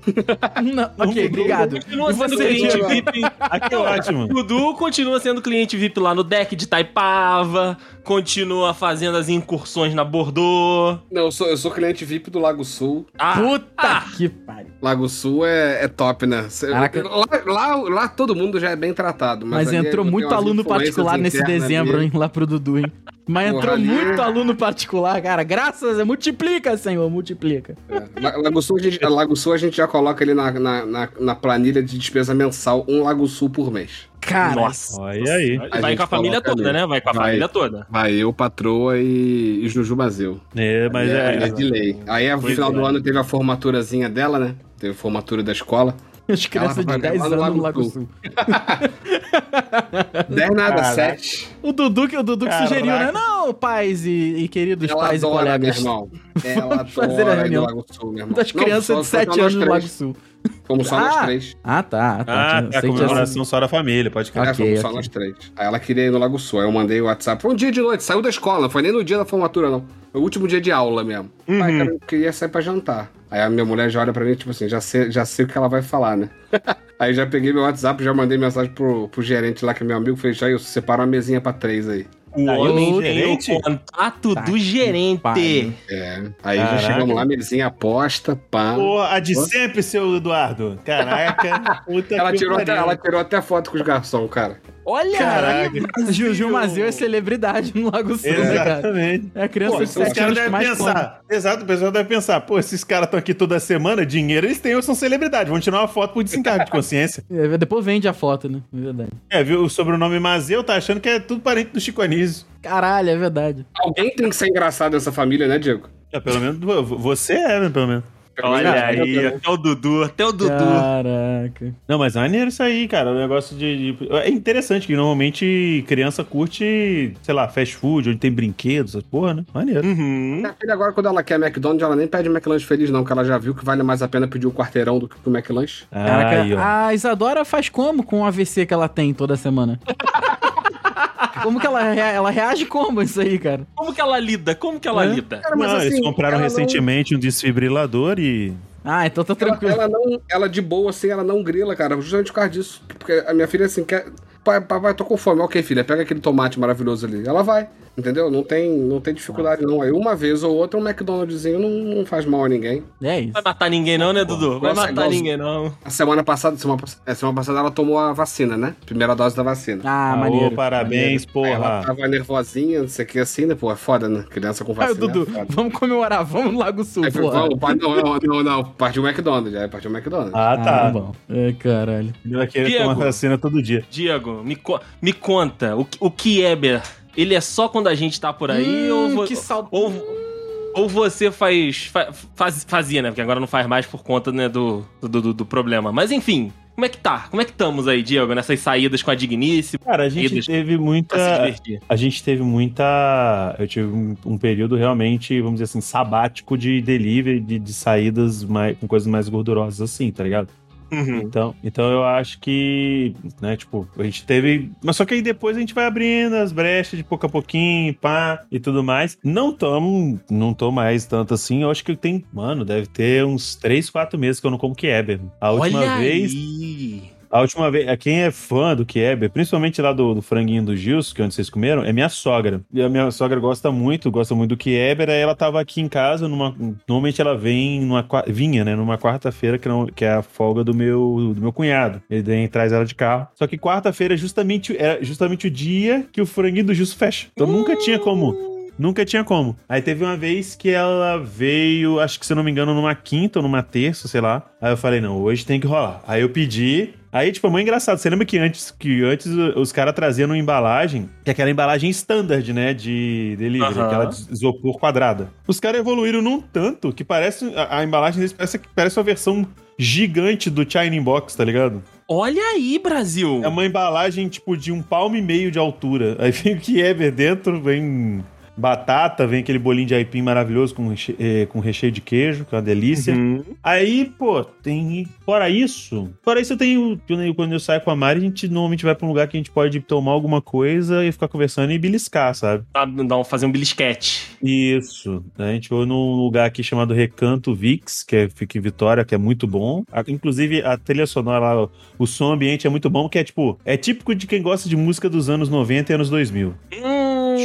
Não, ok, obrigado. Continua E sendo você, cliente Diego? VIP. Aqui é ótimo. Dudu continua sendo cliente VIP lá no deck de Taipava, continua fazendo as incursões na Bordeaux. Não, eu sou, eu sou cliente VIP do Lago Sul. Ah, Puta ah, que pariu. Lago Sul é, é top, né? Cê-. Lá, lá, lá todo mundo já é bem tratado. Mas, ali entrou muito aluno particular nesse dezembro, lá pro Dudu, hein? Mas Porra, entrou ali- muito aluno particular, cara. Graças a multiplica, senhor, multiplica. É. La- Lago Sul, a gente, Lago Sul a gente já coloca ali na, na, na, na planilha de despesa mensal um Lago Sul por mês. Cara, Nossa. Olha aí. Vai com a família toda, ali. né? Vai com a Vai. família toda. Vai eu, patroa e, e Juju Mazeu. É, mas é. é de lei. Aí no final é. do ano teve a formaturazinha dela, né? Teve a formatura da escola. [LAUGHS] as crianças de ver 10 lá no anos no Lago Sul. Sul. 10 nada, Caraca. 7. O Dudu que, o Dudu que Caraca. sugeriu, né? Não, pais e, e queridos Ela pais e adora, meu colegas irmão. Ela [LAUGHS] fazer a adora reunião Lago Sul, meu irmão. das Não, crianças só- de só 7 nós anos no. Lago Sul. Fomos só nós Ah, três. Ah, tá, tá. Ah, tá, que tinha- comemoração só da família, pode crer. É, Ok, fomos só nós três. Aí ela queria ir no Lago Sul. Aí eu mandei o WhatsApp. Foi um dia de noite, saiu da escola, não foi nem no dia da formatura, não. Foi o último dia de aula mesmo. Uhum. Aí, cara, eu queria sair pra jantar. Aí a minha mulher já olha pra mim, tipo assim, já sei, já sei o que ela vai falar, né? [LAUGHS] aí já peguei meu WhatsApp, já mandei mensagem pro, pro gerente lá, que é meu amigo, falei, já eu separo uma mesinha pra três aí. O homem o gerente? o contato Tá do gerente. pariu. É. Aí já chegamos lá, mesinha aposta, pá. Pô, a de sempre, seu Eduardo. Caraca, [LAUGHS] puta Ela que tirou, até, ela tirou até foto com os garçons, cara. Olha Caraca. aí, Gil, Gil Mazeu é celebridade no Lago Sul, né, cara? Exatamente. É a criança Pô, de os Os 7 caras anos que devem mais pensar. Exato, o pessoal deve pensar. Pô, esses caras estão aqui toda semana, dinheiro eles têm ou são celebridade. Vão tirar uma foto por desencargo de consciência. [LAUGHS] É, depois vende a foto, né? É verdade. É, viu? O sobrenome Mazeu tá achando que é tudo parente do Chico Anísio. Caralho, é verdade. Alguém tem que ser engraçado nessa família, né, Diego? É, pelo menos vo- você é, né? Pelo menos. Olha aí, até o Dudu, até o Dudu. Caraca. Não, mas é maneiro isso aí, cara. O negócio de, de- É interessante que normalmente criança curte, sei lá, fast food, onde tem brinquedos, essas porra, né? Maneiro. Uhum. Minha filha agora, quando ela quer McDonald's, ela nem pede McLanche feliz, não, porque ela já viu que vale mais a pena pedir o quarteirão do que o McLanche. Caraca, Aí, a Isadora faz como com o AVC que ela tem toda semana? [LAUGHS] como que ela, rea- ela reage como isso aí, cara? Como que ela lida? Como que ela É? lida? Cara, mas Não, assim, eles compraram ela recentemente um desfibrilador e. Ah, então tá Ela, tranquilo. ela não, ela de boa, assim, ela não grila, cara, justamente por causa disso. Porque a minha filha, assim, quer. Pai, papai, tô com fome. Ok, filha, pega aquele tomate maravilhoso ali. Ela vai, entendeu? Não tem, não tem dificuldade, não. Aí uma vez ou outra, um McDonald'szinho não, não faz mal a ninguém. É isso. Vai matar ninguém não, né, Dudu? Vai Nossa, matar ninguém não. A semana passada, semana, é, semana passada, ela tomou a vacina, né? Primeira dose da vacina. Ah, Aô, maneiro. parabéns, Aí ela porra. tava nervosinha, não sei o que assim, né? Pô, é foda, né? Criança com Aí, vacina. Dudu, é vamos comemorar, vamos no Lago Sul, Aí foi, porra. vamos, pai, não, não, não, não, partiu o McDonald's, aí partiu o McDonald's. Ah, Ah, tá. bom. É, caralho. Ela queria Diego. tomar vacina todo dia. Diego, me, co- me conta, o, o Kieber, ele é só quando a gente tá por aí ou, Hum, vo- que sal... ou, ou você faz, fa- faz- fazia, né? Porque agora não faz mais por conta né, do, do, do- do problema. Mas enfim, como é que tá? Como é que estamos aí, Diego, nessas saídas com a Digníssima Cara, a gente teve muita. A gente teve muita. Eu tive um, um período realmente, vamos dizer assim, sabático de delivery, de, de saídas mais, com coisas mais gordurosas assim, tá ligado? Uhum. Então, então eu acho que, né, tipo, a gente teve. Mas só que aí depois a gente vai abrindo as brechas de pouco a pouquinho, pá, e tudo mais. Não tamo, não tô mais tanto assim. Eu acho que tem, mano, deve ter uns 3, 4 meses que eu não como Kieber. A última Olha vez. aí. A última vez, a quem é fã do Kieber, principalmente lá do, do franguinho do Gilson, que é onde vocês comeram, é minha sogra. E a minha sogra gosta muito, gosta muito do Kieber, aí ela tava aqui em casa, numa, normalmente ela vem numa, vinha, né, numa quarta-feira, que, que é a folga do meu, do meu cunhado. Ele vem, traz ela de carro. Só que quarta-feira é justamente, é justamente o dia que o franguinho do Gilson fecha. Então nunca tinha como. Nunca tinha como. Aí teve uma vez que ela veio, acho que se eu não me engano, numa quinta ou numa terça, sei lá. Aí eu falei, não, hoje tem que rolar. Aí eu pedi. Aí, tipo, é muito engraçado. Você lembra que antes, que antes os caras traziam uma embalagem, que é aquela embalagem standard, né? De delivery, aquela de isopor quadrada. Os caras evoluíram num tanto que parece. A, a embalagem deles parece, parece uma versão gigante do China Box, tá ligado? Olha aí, Brasil. É uma embalagem, tipo, de um palmo e meio de altura. Aí vem o Kieber dentro, vem batata, vem aquele bolinho de aipim maravilhoso com, reche- eh, com recheio de queijo, que é uma delícia. Uhum. Aí, pô, tem. Fora isso. Fora isso, eu tenho. quando eu- saio com a Mari, a gente normalmente vai pra um lugar que a gente pode tomar alguma coisa e ficar conversando e beliscar, sabe? Dá- dá um- fazer um belisquete. Isso. A gente foi num lugar aqui chamado Recanto Vix, que é, fica em Vitória, que é muito bom. A- inclusive, a trilha sonora lá, o- som ambiente é muito bom, que é tipo, é típico de quem gosta de música dos anos 90 e anos 2000.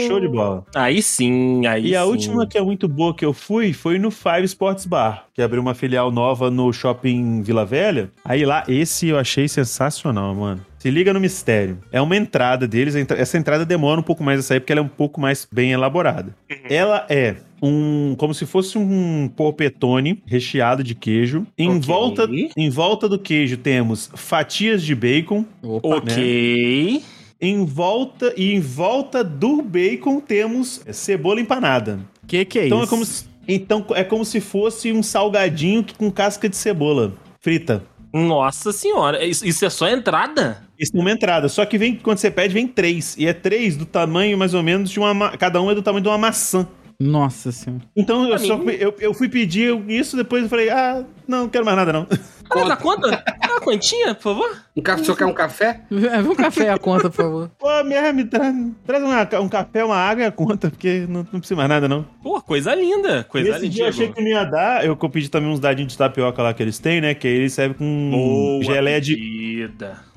Show de bola. Aí sim, aí E a sim. última que é muito boa que eu fui foi no Five Sports Bar, que abriu uma filial nova no shopping Vila Velha. Aí lá, esse eu achei sensacional, mano. Se liga no mistério. É uma entrada deles. Essa entrada demora um pouco mais a sair porque ela é um pouco mais bem elaborada. Ela é um. como se fosse um polpetone recheado de queijo. Em, Ok. volta, em volta do queijo temos fatias de bacon. Opa. Ok. Em volta e em volta do bacon temos cebola empanada. Que que é Então isso? é como se, então é como se fosse um salgadinho com casca de cebola frita. Nossa senhora, isso, isso é só entrada? Isso é uma entrada. Só que vem quando você pede vem três e é três do tamanho mais ou menos de uma ma- cada um é do tamanho de uma maçã. Nossa senhora. Então eu só eu, eu fui pedir isso depois eu falei ah não não quero mais nada não. Ah, dá conta? Dá uma quentinha, por favor? Um café, o senhor quer um café? É, um café a conta, por favor. [LAUGHS] Pô, merda, me traz, traz uma- um café, uma água e a conta porque não, não precisa mais nada não. Pô, coisa linda, coisa Nesse linda. dia eu achei que não ia dar. Eu pedi também uns dadinhos de tapioca lá que eles têm, né? Que aí eles servem com Boa geleia de.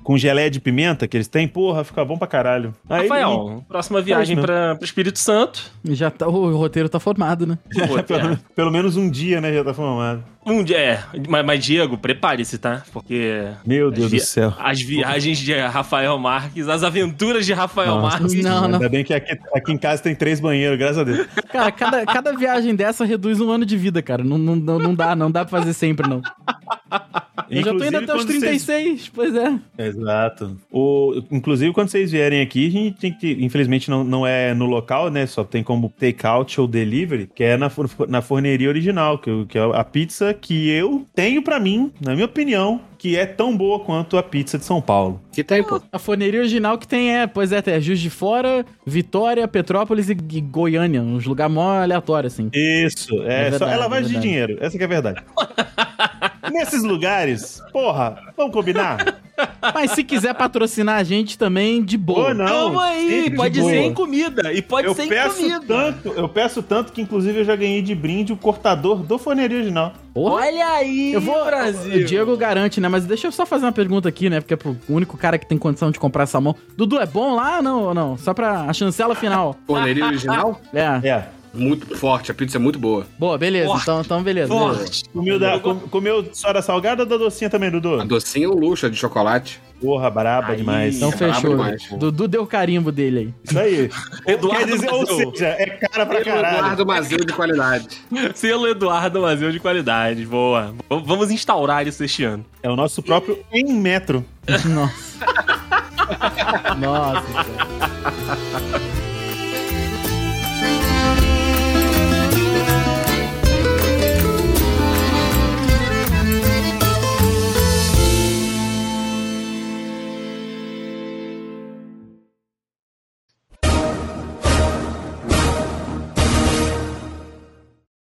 Com geleia de pimenta que eles têm, porra, fica bom pra caralho. Aí, Rafael, próxima viagem pra, pro Espírito Santo. Já tá, o roteiro tá formado, né? Pelo, é, [LAUGHS] pelo menos um dia, né, já tá formado. um dia, é, mas, mas Diego, prepare-se, tá? Porque Meu Deus do céu. as viagens de Rafael Marques, as aventuras de Rafael Nossa. Marques. Não, não. Ainda bem que aqui, aqui em casa tem três banheiros, graças a Deus. Cara, cada, cada viagem dessa reduz um ano de vida, cara. Não, não, não, não dá, não dá pra fazer sempre, não. [LAUGHS] Eu já tô indo até os quando vocês- 36, pois é. Exato. O, inclusive, quando vocês vierem aqui, a gente tem que. Infelizmente, não, não é no local, né? Só tem como take-out ou delivery, que é na, na forneria original, que, que é a pizza que eu tenho pra mim, na minha opinião, que é tão boa quanto a pizza de São Paulo. Que tem, pô. A forneria original que tem é, pois é, tem Juiz de Fora, Vitória, Petrópolis e, Goiânia, uns lugares mó aleatórios, assim. Isso, é, É só verdade, é lavagem é de dinheiro. Essa que é a verdade. [LAUGHS] Nesses lugares, porra, vamos combinar? Mas se quiser patrocinar a gente também, de boa. Ou não. Calma aí, pode ser em comida. E pode Eu ser em peço comida. tanto, eu peço tanto que inclusive eu já ganhei de brinde o cortador do forneria original. Porra. Olha aí, Eu vou. Brasil. O Diego garante, né? Mas deixa eu só fazer uma pergunta aqui, né? Porque é pro único cara que tem condição de comprar essa mão. Dudu, é bom lá ou não? não? Só pra a chancela final. Forneria original, É. É. muito forte. A pizza é muito boa. Boa, beleza. Forte. Então, então beleza. beleza. Forte. Comeu, da, com- comeu só da salgada ou da docinha também, A Dudu? docinha é um luxo, a de chocolate. Porra, braba Aí. demais. Então É fechou. demais. Dudu deu o carimbo dele aí. Isso aí. [LAUGHS] Eduardo Quer dizer, ou seja, é cara pra caralho. Eduardo Mazeu de qualidade. [LAUGHS] Selo Eduardo Mazeu de qualidade. Boa. V- Vamos instaurar isso este ano. É o nosso próprio em metro. Nossa. [LAUGHS] Nossa. cara.